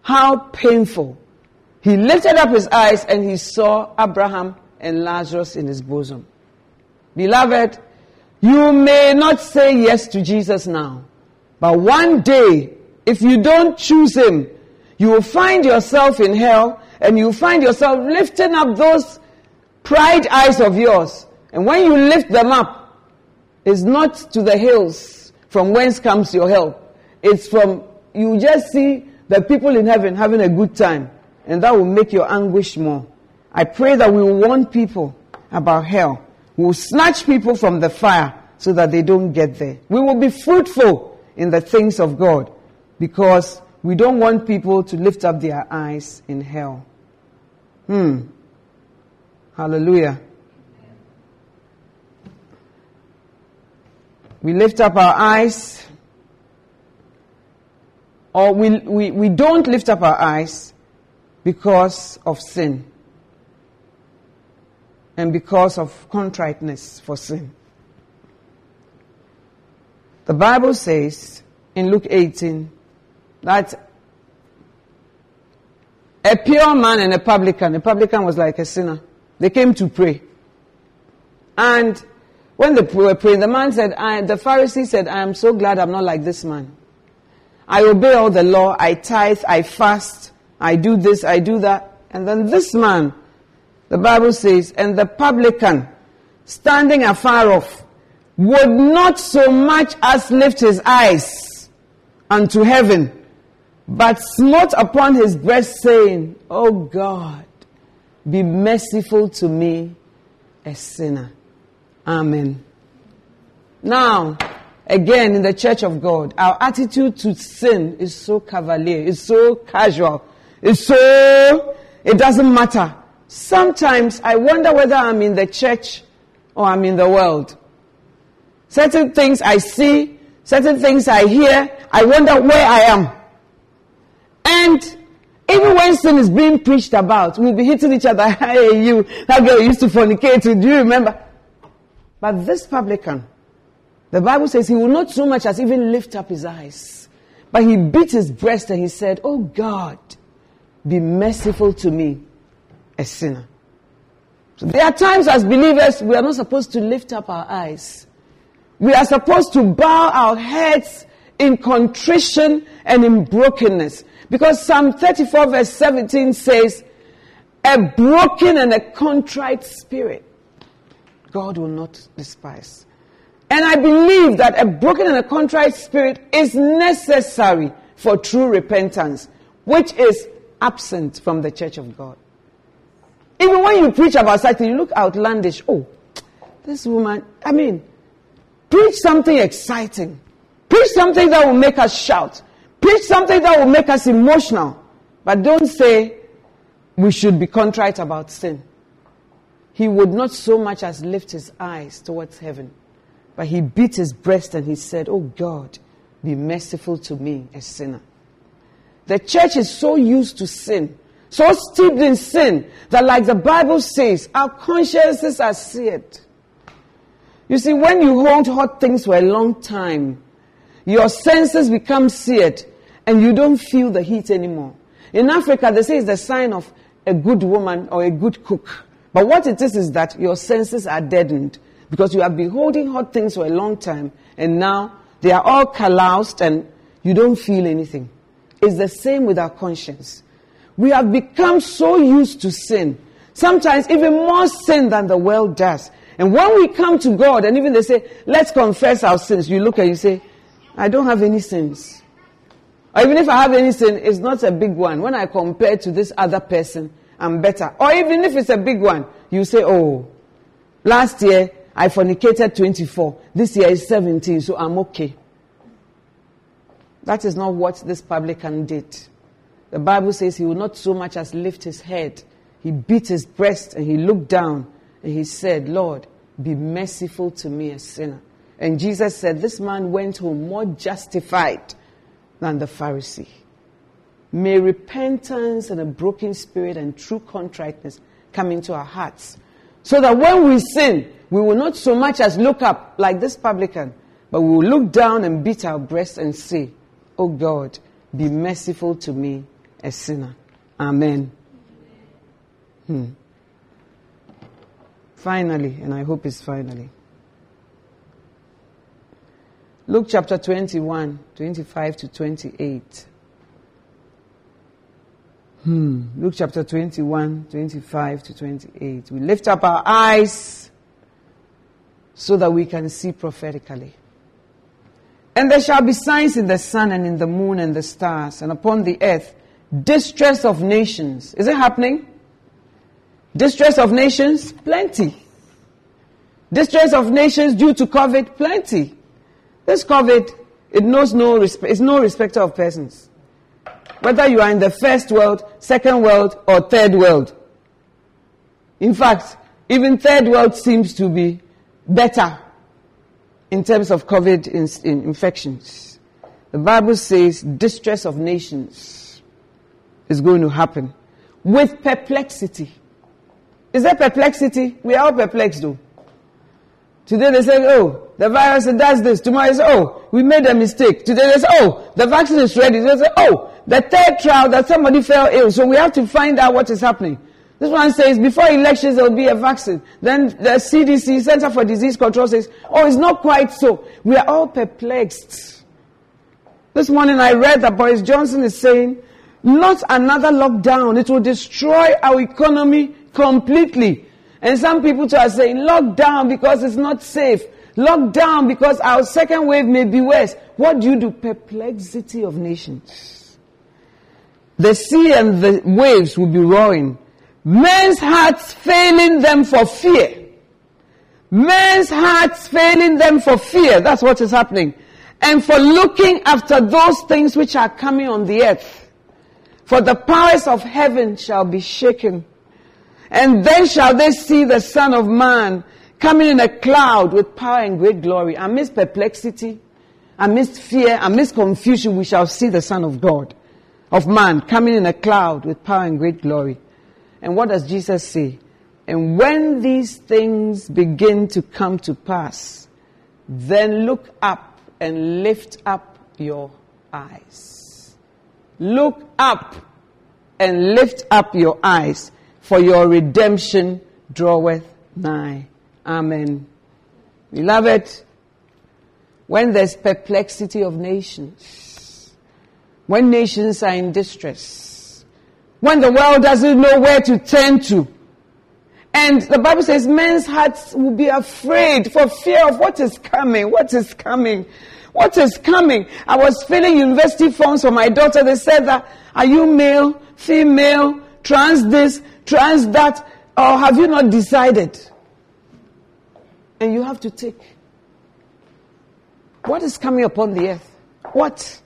How painful. He lifted up his eyes and he saw Abraham and Lazarus in his bosom. Beloved, you may not say yes to Jesus now, but one day, if you don't choose him, you will find yourself in hell and you'll find yourself lifting up those pride eyes of yours. And when you lift them up, it's not to the hills from whence comes your help. It's from, you just see the people in heaven having a good time, and that will make your anguish more. I pray that we will warn people about hell. We will snatch people from the fire so that they don't get there. We will be fruitful in the things of God because we don't want people to lift up their eyes in hell. Hmm. Hallelujah. We lift up our eyes or we, we, we don't lift up our eyes because of sin and because of contriteness for sin. The Bible says in Luke 18 that a pure man and a publican, a publican was like a sinner, they came to pray. And when they were praying, the man said, I the Pharisee said, I am so glad I'm not like this man. I obey all the law, I tithe, I fast, I do this, I do that. And then this man, the Bible says, and the publican, standing afar off, would not so much as lift his eyes unto heaven, but smote upon his breast, saying, O God, be merciful to me, a sinner. Amen. Now, again, in the church of God, our attitude to sin is so cavalier, it's so casual, it's so, it doesn't matter. Sometimes I wonder whether I'm in the church or I'm in the world. Certain things I see, certain things I hear, I wonder where I am. And even when sin is being preached about, we'll be hitting each other. Hey, you, that girl used to fornicate. with, Do you remember? But this publican, the Bible says he will not so much as even lift up his eyes. But he beat his breast and he said, Oh God, be merciful to me, a sinner. So there are times as believers we are not supposed to lift up our eyes. We are supposed to bow our heads in contrition and in brokenness. Because Psalm 34 verse 17 says, a broken and a contrite spirit, God will not despise. And I believe that a broken and a contrite spirit is necessary for true repentance, which is absent from the church of God. Even when you preach about something, you look outlandish. Oh, this woman, I mean, preach something exciting. Preach something that will make us shout. Preach something that will make us emotional. But don't say we should be contrite about sin. He would not so much as lift his eyes towards heaven, but he beat his breast and he said, Oh God, be merciful to me, a sinner. The church is so used to sin, so steeped in sin, that like the Bible says, our consciences are seared. You see, when you hold hot things for a long time, your senses become seared and you don't feel the heat anymore. In Africa, they say it's the sign of a good woman or a good cook. But what it is is that your senses are deadened because you have been holding hot things for a long time and now they are all calloused and you don't feel anything. It's the same with our conscience. We have become so used to sin, sometimes even more sin than the world does. And when we come to God and even they say, let's confess our sins, you look and you say, I don't have any sins. Or even if I have any sin, it's not a big one. When I compare to this other person, I'm better. Or even if it's a big one, you say, oh, last year I fornicated 24. This year is 17, so I'm okay. That is not what this publican did. The Bible says he would not so much as lift his head. He beat his breast and he looked down and he said, Lord, be merciful to me, a sinner. And Jesus said, This man went home more justified than the Pharisee. May repentance and a broken spirit and true contriteness come into our hearts. So that when we sin, we will not so much as look up like this publican, but we will look down and beat our breast and say, Oh God, be merciful to me, a sinner. Amen. Hmm. Finally, and I hope it's finally. Luke chapter 21, 25 to 28. Hmm. Luke chapter 21, 25 to 28. We lift up our eyes so that we can see prophetically. And there shall be signs in the sun and in the moon and the stars, and upon the earth, distress of nations. Is it happening? Distress of nations? Plenty. Distress of nations due to COVID? Plenty. This COVID, it knows no respect, it's no respecter of persons. Whether you are in the first world, second world, or third world. In fact, even third world seems to be better in terms of COVID in, in infections. The Bible says distress of nations is going to happen with perplexity. Is there perplexity? We are all perplexed though. Today they say, oh, the virus does this. Tomorrow they say, oh, we made a mistake. Today they say, oh, the vaccine is ready. They say, oh, the third trial that somebody fell ill. So we have to find out what is happening. This one says before elections there will be a vaccine. Then the CDC, Center for Disease Control, says, oh, it's not quite so. We are all perplexed. This morning I read that Boris Johnson is saying, not another lockdown. It will destroy our economy completely. And some people are saying, lockdown because it's not safe. Lockdown because our second wave may be worse. What do you do? Perplexity of nations. The sea and the waves will be roaring men's hearts failing them for fear. Men's hearts failing them for fear. That's what is happening. And for looking after those things which are coming on the earth. For the powers of heaven shall be shaken. And then shall they see the Son of Man coming in a cloud with power and great glory. Amidst perplexity, amidst fear, amidst confusion, we shall see the Son of God, of man, coming in a cloud with power and great glory. And what does Jesus say? And when these things begin to come to pass, then look up and lift up your eyes. Look up and lift up your eyes, for your redemption draweth nigh. Amen. Beloved, when there's perplexity of nations, when nations are in distress, when the world doesn't know where to turn to, and the Bible says men's hearts will be afraid for fear of what is coming, what is coming, what is coming. I was filling university forms for my daughter. They said that, are you male, female, trans this, trans that, or have you not decided? And you have to take. What is coming upon the earth? What?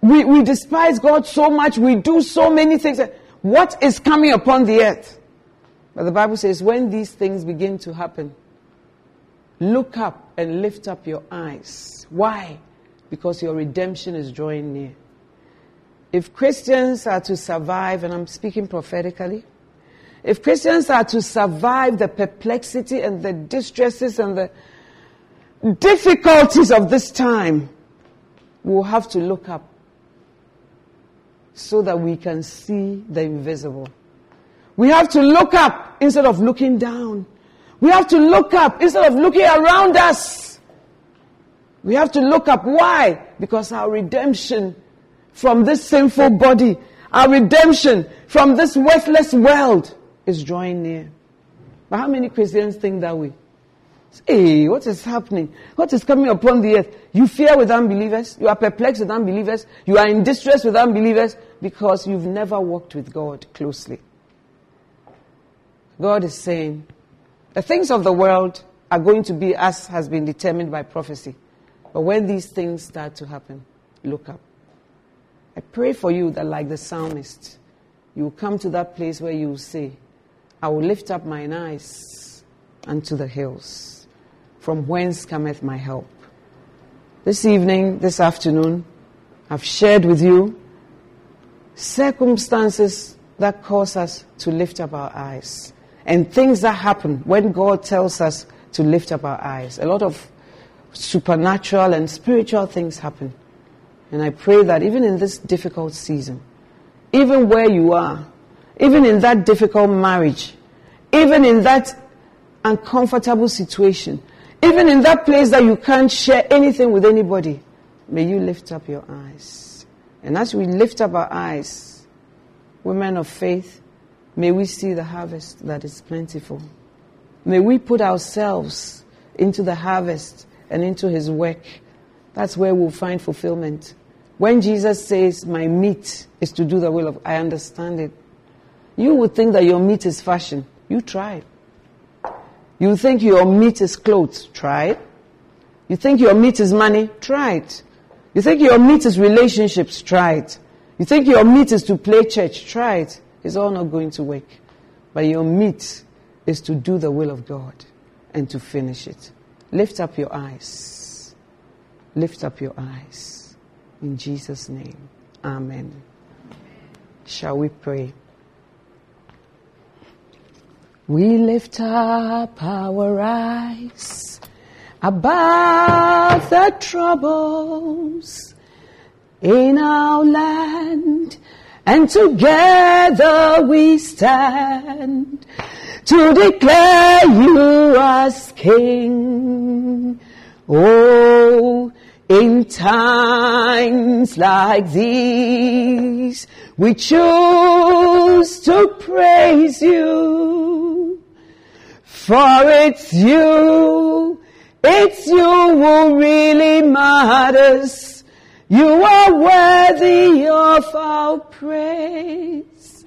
We, we despise God so much. We do so many things. What is coming upon the earth? But the Bible says, when these things begin to happen, look up and lift up your eyes. Why? Because your redemption is drawing near. If Christians are to survive, and I'm speaking prophetically, if Christians are to survive the perplexity and the distresses and the difficulties of this time, we'll have to look up so that we can see the invisible. We have to look up instead of looking down. We have to look up instead of looking around us. We have to look up. Why? Because our redemption from this sinful body, our redemption from this worthless world is drawing near. But how many Christians think that way? Hey, what is happening? What is coming upon the earth? You fear with unbelievers. You are perplexed with unbelievers. You are in distress with unbelievers because you've never walked with God closely. God is saying, the things of the world are going to be as has been determined by prophecy. But when these things start to happen, look up. I pray for you that, like the psalmist, you will come to that place where you will say, I will lift up mine eyes unto the hills, from whence cometh my help. This evening, this afternoon, I've shared with you circumstances that cause us to lift up our eyes and things that happen when God tells us to lift up our eyes. A lot of supernatural and spiritual things happen. And I pray that even in this difficult season, even where you are, even in that difficult marriage, even in that uncomfortable situation, even in that place that you can't share anything with anybody, may you lift up your eyes. And as we lift up our eyes, women of faith, May we see the harvest that is plentiful. May we put ourselves into the harvest and into his work. That's where we'll find fulfillment. When Jesus says, My meat is to do the will of, I understand it. You would think that your meat is fashion. You try. You think your meat is clothes. Try it. You think your meat is money. Try it. You think your meat is relationships. Try it. You think your meat is to play church. Try it. It's all not going to work. But your meat is to do the will of God and to finish it. Lift up your eyes. Lift up your eyes. In Jesus' name. Amen. Shall we pray? We lift up our eyes above the troubles in our land and together we stand to declare you as King. Oh, in times like these, we choose to praise you. For it's you, it's you who really matters. You are worthy of our praise.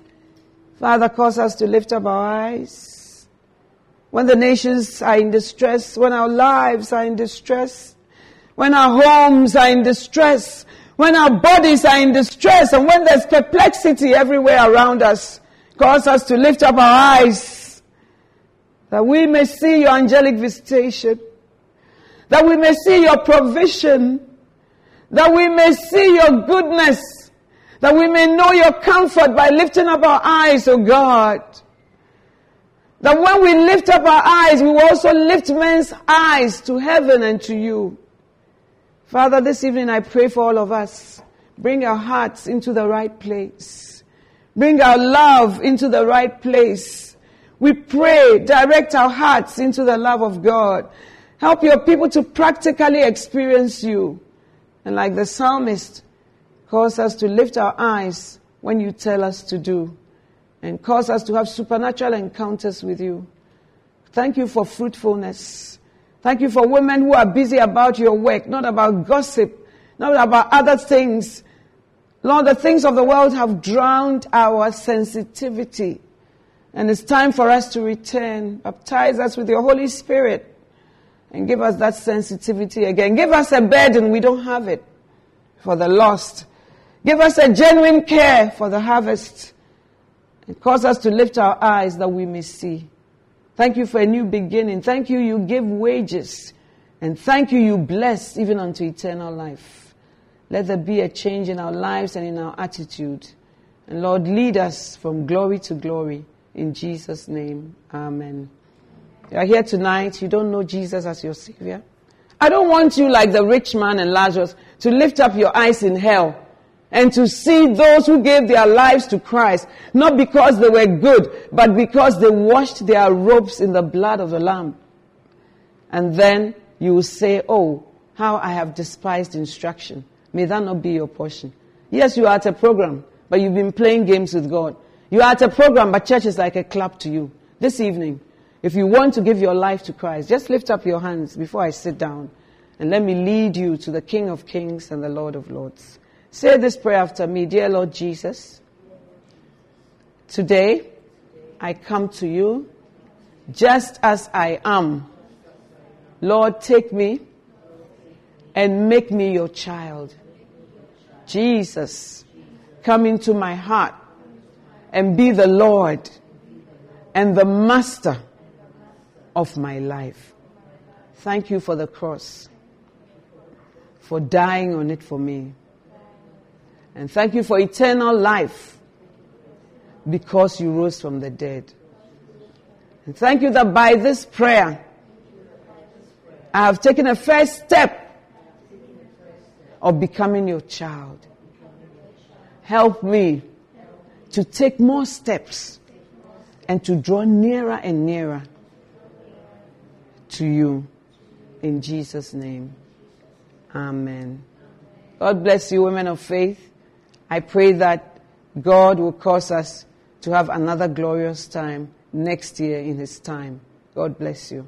Father, cause us to lift up our eyes when the nations are in distress, when our lives are in distress, when our homes are in distress, when our bodies are in distress, and when there's perplexity everywhere around us, cause us to lift up our eyes that we may see your angelic visitation, that we may see your provision, that we may see your goodness, that we may know your comfort by lifting up our eyes, O oh God. That when we lift up our eyes, we will also lift men's eyes to heaven and to you. Father, this evening I pray for all of us. Bring our hearts into the right place. Bring our love into the right place. We pray, direct our hearts into the love of God. Help your people to practically experience you. And like the psalmist, cause us to lift our eyes when you tell us to do and cause us to have supernatural encounters with you. Thank you for fruitfulness. Thank you for women who are busy about your work, not about gossip, not about other things. Lord, the things of the world have drowned our sensitivity. And it's time for us to return. Baptize us with your Holy Spirit and give us that sensitivity again. Give us a burden, we don't have it, for the lost. Give us a genuine care for the harvest. And cause us to lift our eyes that we may see. Thank you for a new beginning. Thank you, you give wages. And thank you, you bless even unto eternal life. Let there be a change in our lives and in our attitude. And Lord, lead us from glory to glory. In Jesus' name, Amen. You are here tonight, you don't know Jesus as your Savior. I don't want you, like the rich man and Lazarus, to lift up your eyes in hell and to see those who gave their lives to Christ, not because they were good, but because they washed their robes in the blood of the Lamb. And then you will say, Oh, how I have despised instruction. May that not be your portion. Yes, you are at a program, but you've been playing games with God. You are at a program, but church is like a club to you. This evening, if you want to give your life to Christ, just lift up your hands before I sit down and let me lead you to the King of Kings and the Lord of Lords. Say this prayer after me Dear Lord Jesus, today I come to you just as I am. Lord, take me and make me your child. Jesus, come into my heart and be the Lord and the master of my life. Thank you for the cross, for dying on it for me. And thank you for eternal life because you rose from the dead. And thank you that by this prayer, I have taken a first step of becoming your child. Help me to take more steps and to draw nearer and nearer to you. In Jesus' name. Amen. God bless you, women of faith. I pray that God will cause us to have another glorious time next year in His time. God bless you.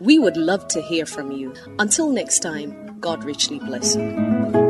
We would love to hear from you. Until next time, God richly bless you.